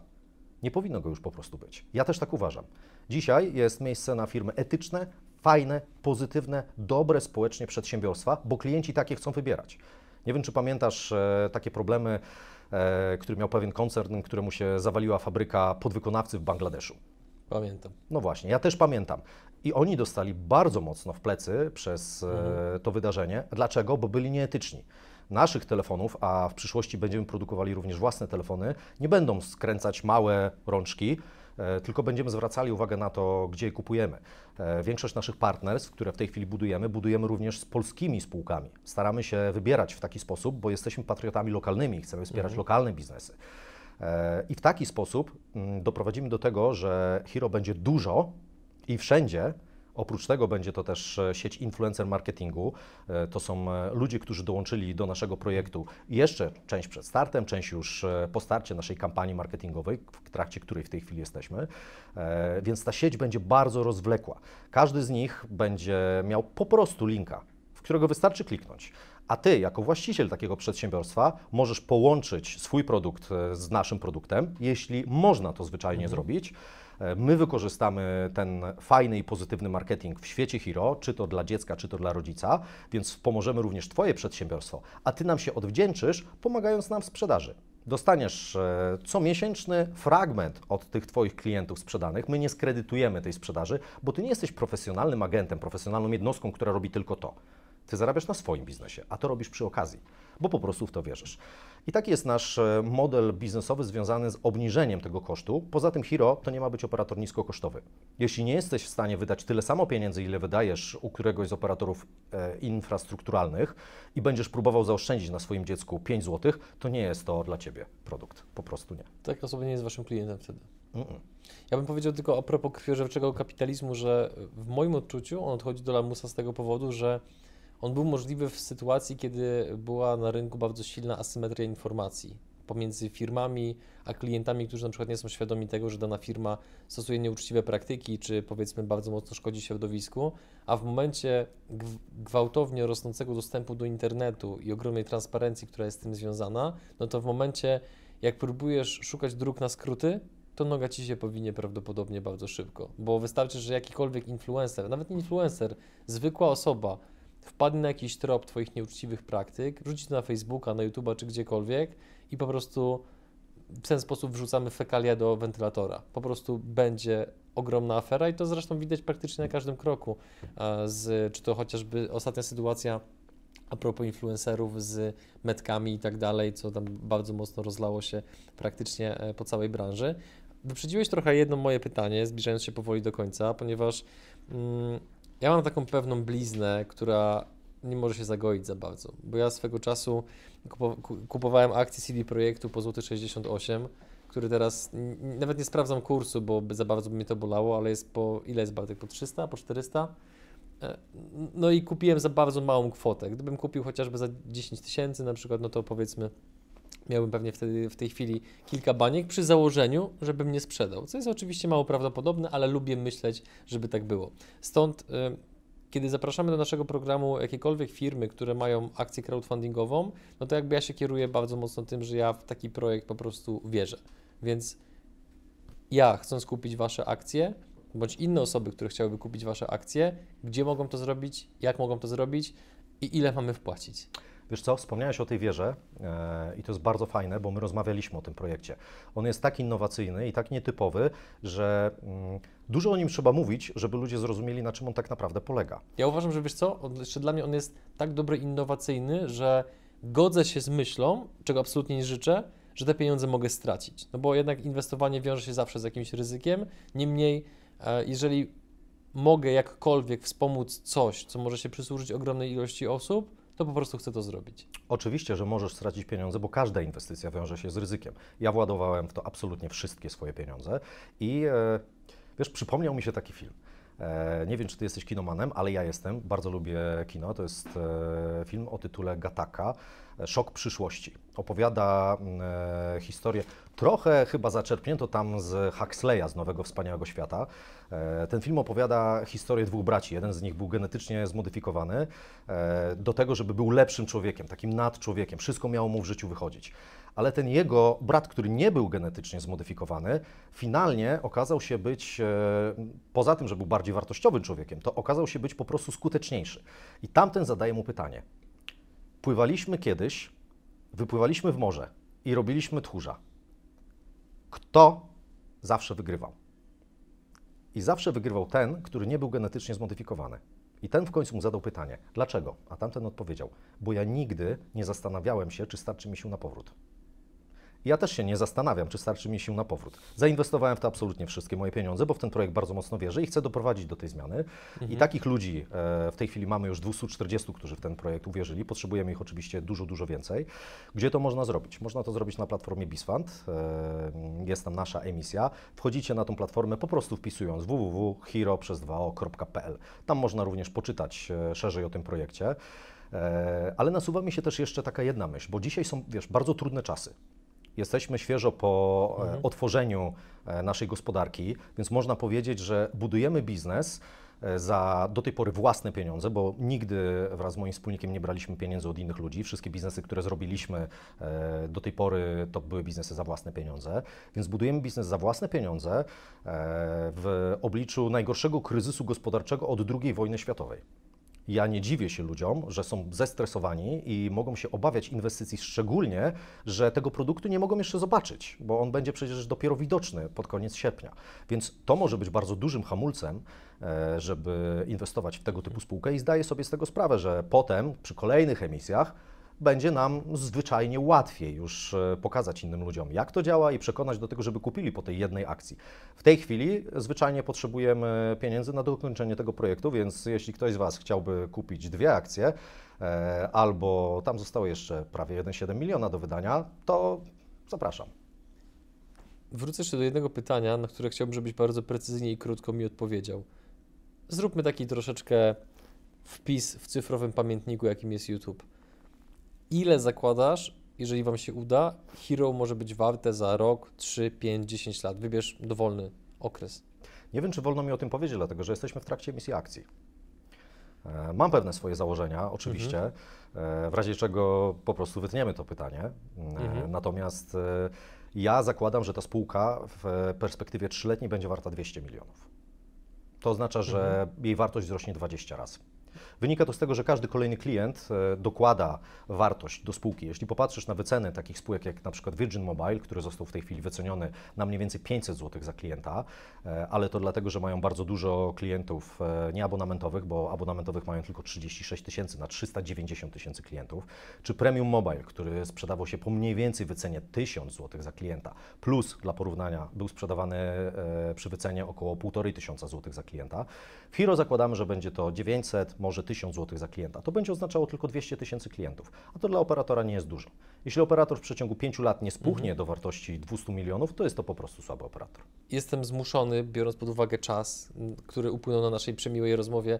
Nie powinno go już po prostu być. Ja też tak uważam. Dzisiaj jest miejsce na firmy etyczne, fajne, pozytywne, dobre społecznie przedsiębiorstwa, bo klienci takie chcą wybierać. Nie wiem, czy pamiętasz e, takie problemy, który miał pewien koncern, któremu się zawaliła fabryka podwykonawcy w Bangladeszu. Pamiętam. No właśnie, ja też pamiętam. I oni dostali bardzo mocno w plecy przez e, to wydarzenie. Dlaczego? Bo byli nieetyczni. Naszych telefonów, a w przyszłości będziemy produkowali również własne telefony, nie będą skręcać małe rączki, e, tylko będziemy zwracali uwagę na to, gdzie je kupujemy. E, Większość naszych partnerstw, które w tej chwili budujemy, budujemy również z polskimi spółkami. Staramy się wybierać w taki sposób, bo jesteśmy patriotami lokalnymi chcemy wspierać lokalne biznesy. E, I w taki sposób mm, doprowadzimy do tego, że Hero będzie dużo i wszędzie. Oprócz tego będzie to też e, sieć influencer marketingu. E, To są e, ludzie, którzy dołączyli do naszego projektu. Jeszcze część przed startem, część już po starcie naszej kampanii marketingowej, w trakcie której w tej chwili jesteśmy. Więc ta sieć będzie bardzo rozwlekła. Każdy z nich będzie miał po prostu linka, w którego wystarczy kliknąć. A ty, jako właściciel takiego przedsiębiorstwa, możesz połączyć swój produkt z naszym produktem, jeśli można to zwyczajnie zrobić. E, My wykorzystamy ten fajny i pozytywny marketing w świecie Hero, czy to dla dziecka, czy to dla rodzica, więc pomożemy również Twoje przedsiębiorstwo, a Ty nam się odwdzięczysz, pomagając nam w sprzedaży. Dostaniesz e, comiesięczny fragment od tych Twoich klientów sprzedanych. My nie skredytujemy tej sprzedaży, bo Ty nie jesteś profesjonalnym agentem, profesjonalną jednostką, która robi tylko to. Ty zarabiasz na swoim biznesie, a to robisz przy okazji, bo po prostu w to wierzysz. I taki jest nasz e, model biznesowy związany z obniżeniem tego kosztu. Poza tym Hero to nie ma być operator niskokosztowy. Jeśli nie jesteś w stanie wydać tyle samo pieniędzy, ile wydajesz u któregoś z operatorów e, infrastrukturalnych i będziesz próbował zaoszczędzić na swoim dziecku 5 zł, to nie jest to dla Ciebie produkt. Po prostu nie. Taka osoba nie jest waszym klientem wtedy. Mm-mm. Ja bym powiedział tylko a propos krwiożerczego kapitalizmu, że w moim odczuciu on odchodzi do lamusa z tego powodu, że on był możliwy w sytuacji, kiedy była na rynku bardzo silna asymetria informacji pomiędzy firmami a klientami, którzy na przykład nie są świadomi tego, że dana firma stosuje nieuczciwe praktyki, czy powiedzmy bardzo mocno szkodzi środowisku, a w momencie gw- gwałtownie rosnącego dostępu do internetu i ogromnej transparencji, która jest z tym związana, no to w momencie, jak próbujesz szukać dróg na skróty, to noga ci się powinie prawdopodobnie bardzo szybko, bo wystarczy, że jakikolwiek influencer, nawet influencer, zwykła osoba wpadnie na jakiś trop Twoich nieuczciwych praktyk, wrzuci to na Facebooka, na YouTube'a czy gdziekolwiek i po prostu w ten sposób wrzucamy fekalia do wentylatora. Po prostu będzie ogromna afera i to zresztą widać praktycznie na każdym kroku. A Z, czy to chociażby ostatnia sytuacja a propos influencerów z metkami i tak dalej, co tam bardzo mocno rozlało się praktycznie e, po całej branży. Wyprzedziłeś trochę jedno moje pytanie, zbliżając się powoli do końca, ponieważ mm, ja mam taką pewną bliznę, która nie może się zagoić za bardzo, bo ja swego czasu kupo- ku- kupowałem akcje CD Projektu po złoty 68, który teraz nawet nie sprawdzam kursu, bo za bardzo by mnie to bolało, ale jest po ile jest Bartek? Po 300, po 400? E, No i kupiłem za bardzo małą kwotę. Gdybym kupił chociażby za 10 tysięcy na przykład, no to powiedzmy miałbym pewnie wtedy w tej chwili kilka baniek przy założeniu, żebym nie sprzedał. Co jest oczywiście mało prawdopodobne, ale lubię myśleć, żeby tak było. Stąd, y, kiedy zapraszamy do naszego programu jakiekolwiek firmy, które mają akcję crowdfundingową, no to jakby ja się kieruję bardzo mocno tym, że ja w taki projekt po prostu wierzę. Więc ja, chcąc kupić Wasze akcje, bądź inne osoby, które chciałyby kupić Wasze akcje, gdzie mogą to zrobić, jak mogą to zrobić i ile mamy wpłacić. Wiesz co, wspomniałeś o tej wieży e, i to jest bardzo fajne, bo my rozmawialiśmy o tym projekcie. On jest tak innowacyjny i tak nietypowy, że mm, dużo o nim trzeba mówić, żeby ludzie zrozumieli, na czym on tak naprawdę polega. Ja uważam, że wiesz co, on, jeszcze dla mnie on jest tak dobry, innowacyjny, że godzę się z myślą, czego absolutnie nie życzę, że te pieniądze mogę stracić. No bo jednak inwestowanie wiąże się zawsze z jakimś ryzykiem. Niemniej, e, jeżeli mogę jakkolwiek wspomóc coś, co może się przysłużyć ogromnej ilości osób, to po prostu chcę to zrobić. Oczywiście, że możesz stracić pieniądze, bo każda inwestycja wiąże się z ryzykiem. Ja władowałem w to absolutnie wszystkie swoje pieniądze i e, wiesz, przypomniał mi się taki film. E, nie wiem, czy ty jesteś kinomanem, ale ja jestem. Bardzo lubię kino. To jest e, film o tytule Gataka. Szok przyszłości. Opowiada e, historię, trochę chyba zaczerpnięto tam z Huxleya, z Nowego Wspaniałego Świata. E, ten film opowiada historię dwóch braci. Jeden z nich był genetycznie zmodyfikowany e, do tego, żeby był lepszym człowiekiem, takim nadczłowiekiem. Wszystko miało mu w życiu wychodzić. Ale ten jego brat, który nie był genetycznie zmodyfikowany, finalnie okazał się być, e, poza tym, że był bardziej wartościowym człowiekiem, to okazał się być po prostu skuteczniejszy. I tamten zadaje mu pytanie. Pływaliśmy kiedyś, wypływaliśmy w morze i robiliśmy tchórza. Kto zawsze wygrywał? I zawsze wygrywał ten, który nie był genetycznie zmodyfikowany. I ten w końcu mu zadał pytanie: dlaczego? A tamten odpowiedział: bo ja nigdy nie zastanawiałem się, czy starczy mi sił na powrót. Ja też się nie zastanawiam, czy starczy mi sił na powrót. Zainwestowałem w to absolutnie wszystkie moje pieniądze, bo w ten projekt bardzo mocno wierzę i chcę doprowadzić do tej zmiany. Mhm. I takich ludzi e, w tej chwili mamy już 240, którzy w ten projekt uwierzyli. Potrzebujemy ich oczywiście dużo, dużo więcej. Gdzie to można zrobić? Można to zrobić na platformie Bisfund. E, jest tam nasza emisja. Wchodzicie na tą platformę po prostu wpisując www.hero przez 2o.pl. Tam można również poczytać e, szerzej o tym projekcie. Ale nasuwa mi się też jeszcze taka jedna myśl, bo dzisiaj są, wiesz, bardzo trudne czasy. Jesteśmy świeżo po e, mhm. otworzeniu e, naszej gospodarki, więc można powiedzieć, że budujemy biznes e, za do tej pory własne pieniądze, bo nigdy wraz z moim wspólnikiem nie braliśmy pieniędzy od innych ludzi. Wszystkie biznesy, które zrobiliśmy do tej pory, to były biznesy za własne pieniądze. Więc budujemy biznes za własne pieniądze w obliczu najgorszego kryzysu gospodarczego od II wojny światowej. Ja nie dziwię się ludziom, że są zestresowani i mogą się obawiać inwestycji, szczególnie, że tego produktu nie mogą jeszcze zobaczyć, bo on będzie przecież dopiero widoczny pod koniec sierpnia. Więc to może być bardzo dużym hamulcem, e, żeby inwestować w tego typu spółkę i zdaję sobie z tego sprawę, że potem przy kolejnych emisjach będzie nam zwyczajnie łatwiej już e, pokazać innym ludziom, jak to działa i przekonać do tego, żeby kupili po tej jednej akcji. W tej chwili zwyczajnie potrzebujemy pieniędzy na dokończenie tego projektu, więc jeśli ktoś z Was chciałby kupić dwie akcje, e, albo tam zostało jeszcze prawie 1,7 miliona do wydania, to zapraszam. Wrócę jeszcze do jednego pytania, na które chciałbym, żebyś bardzo precyzyjnie i krótko mi odpowiedział. Zróbmy taki troszeczkę wpis w cyfrowym pamiętniku, jakim jest YouTube ile zakładasz, jeżeli Wam się uda, Hero może być warte za rok, 3, 5, 10 lat. Wybierz dowolny okres. Nie wiem, czy wolno mi o tym powiedzieć, dlatego że jesteśmy w trakcie emisji akcji. E, mam pewne swoje założenia, oczywiście, mhm. E, w razie czego po prostu wytniemy to pytanie. E, mhm. Natomiast ja zakładam, że ta spółka w perspektywie trzyletniej będzie warta 200 milionów. To oznacza, że mhm. jej wartość wzrośnie 20 razy. Wynika to z tego, że każdy kolejny klient e, dokłada wartość do spółki. Jeśli popatrzysz na wyceny takich spółek jak na przykład Virgin Mobile, który został w tej chwili wyceniony na mniej więcej 500 zł za klienta, e, ale to dlatego, że mają bardzo dużo klientów e, nieabonamentowych, bo abonamentowych mają tylko 36 tysięcy na 390 tysięcy klientów, czy Premium Mobile, który sprzedawał się po mniej więcej wycenie 1000 zł za klienta, plus dla porównania był sprzedawany przy wycenie około 1,5 tysiąca złotych za klienta. W Hero zakładamy, że będzie to 900, może 1000 zł za klienta. To będzie oznaczało tylko 200 tysięcy klientów, a to dla operatora nie jest dużo. Jeśli operator w przeciągu 5 lat nie spuchnie mhm. do wartości 200 milionów, to jest to po prostu słaby operator. Jestem zmuszony, biorąc pod uwagę czas, który upłynął na naszej przemiłej rozmowie,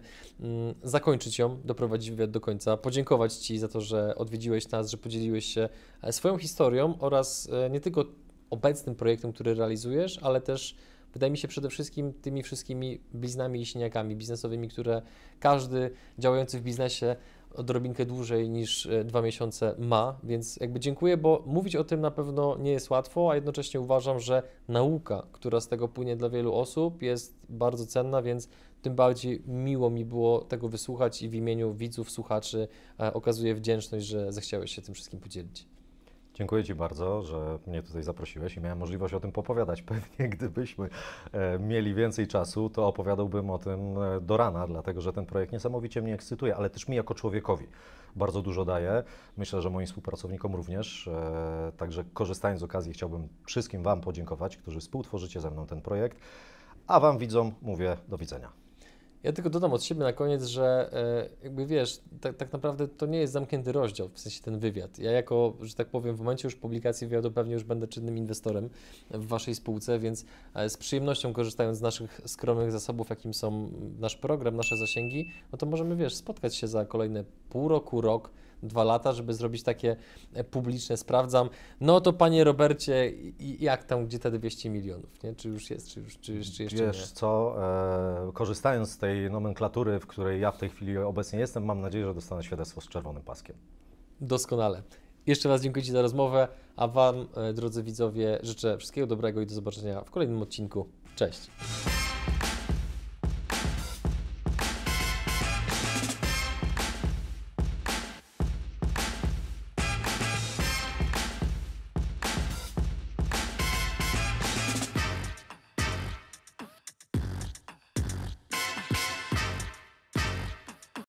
zakończyć ją, doprowadzić wywiad do końca, podziękować Ci za to, że odwiedziłeś nas, że podzieliłeś się e, swoją historią oraz e, nie tylko obecnym projektem, który realizujesz, ale też wydaje mi się przede wszystkim tymi wszystkimi bliznami i siniakami biznesowymi, które każdy działający w biznesie odrobinkę dłużej niż e, dwa miesiące ma, więc jakby dziękuję, bo mówić o tym na pewno nie jest łatwo, a jednocześnie uważam, że nauka, która z tego płynie dla wielu osób jest bardzo cenna, więc tym bardziej miło mi było tego wysłuchać i w imieniu widzów, słuchaczy e, okazuję wdzięczność, że zechciałeś się tym wszystkim podzielić. Dziękuję Ci bardzo, że mnie tutaj zaprosiłeś i miałem możliwość o tym popowiadać. Pewnie gdybyśmy e, mieli więcej czasu, to opowiadałbym o tym e, do rana, dlatego że ten projekt niesamowicie mnie ekscytuje, ale też mi jako człowiekowi, bardzo dużo daje. Myślę, że moim współpracownikom również. E, Także korzystając z okazji chciałbym wszystkim Wam podziękować, którzy współtworzycie ze mną ten projekt, a Wam widzom mówię do widzenia. Ja tylko dodam od siebie na koniec, że e, jakby wiesz, tak, tak naprawdę to nie jest zamknięty rozdział, w sensie ten wywiad. Ja jako, że tak powiem, w momencie już publikacji wywiadu pewnie już będę czynnym inwestorem w Waszej spółce, więc e, z przyjemnością korzystając z naszych skromnych zasobów, jakim są nasz program, nasze zasięgi, no to możemy, wiesz, spotkać się za kolejne pół roku, rok, dwa lata, żeby zrobić takie e, publiczne, sprawdzam, no to Panie Robercie, jak tam, gdzie te 200 milionów, nie? Czy już jest, czy, już, czy, czy jeszcze Wiesz nie? co, e, korzystając z tej nomenklatury, w której ja w tej chwili obecnie jestem, mam nadzieję, że dostanę świadectwo z czerwonym paskiem. Doskonale. Jeszcze raz dziękuję Ci za rozmowę, a Wam, e, drodzy widzowie, życzę wszystkiego dobrego i do zobaczenia w kolejnym odcinku. Cześć.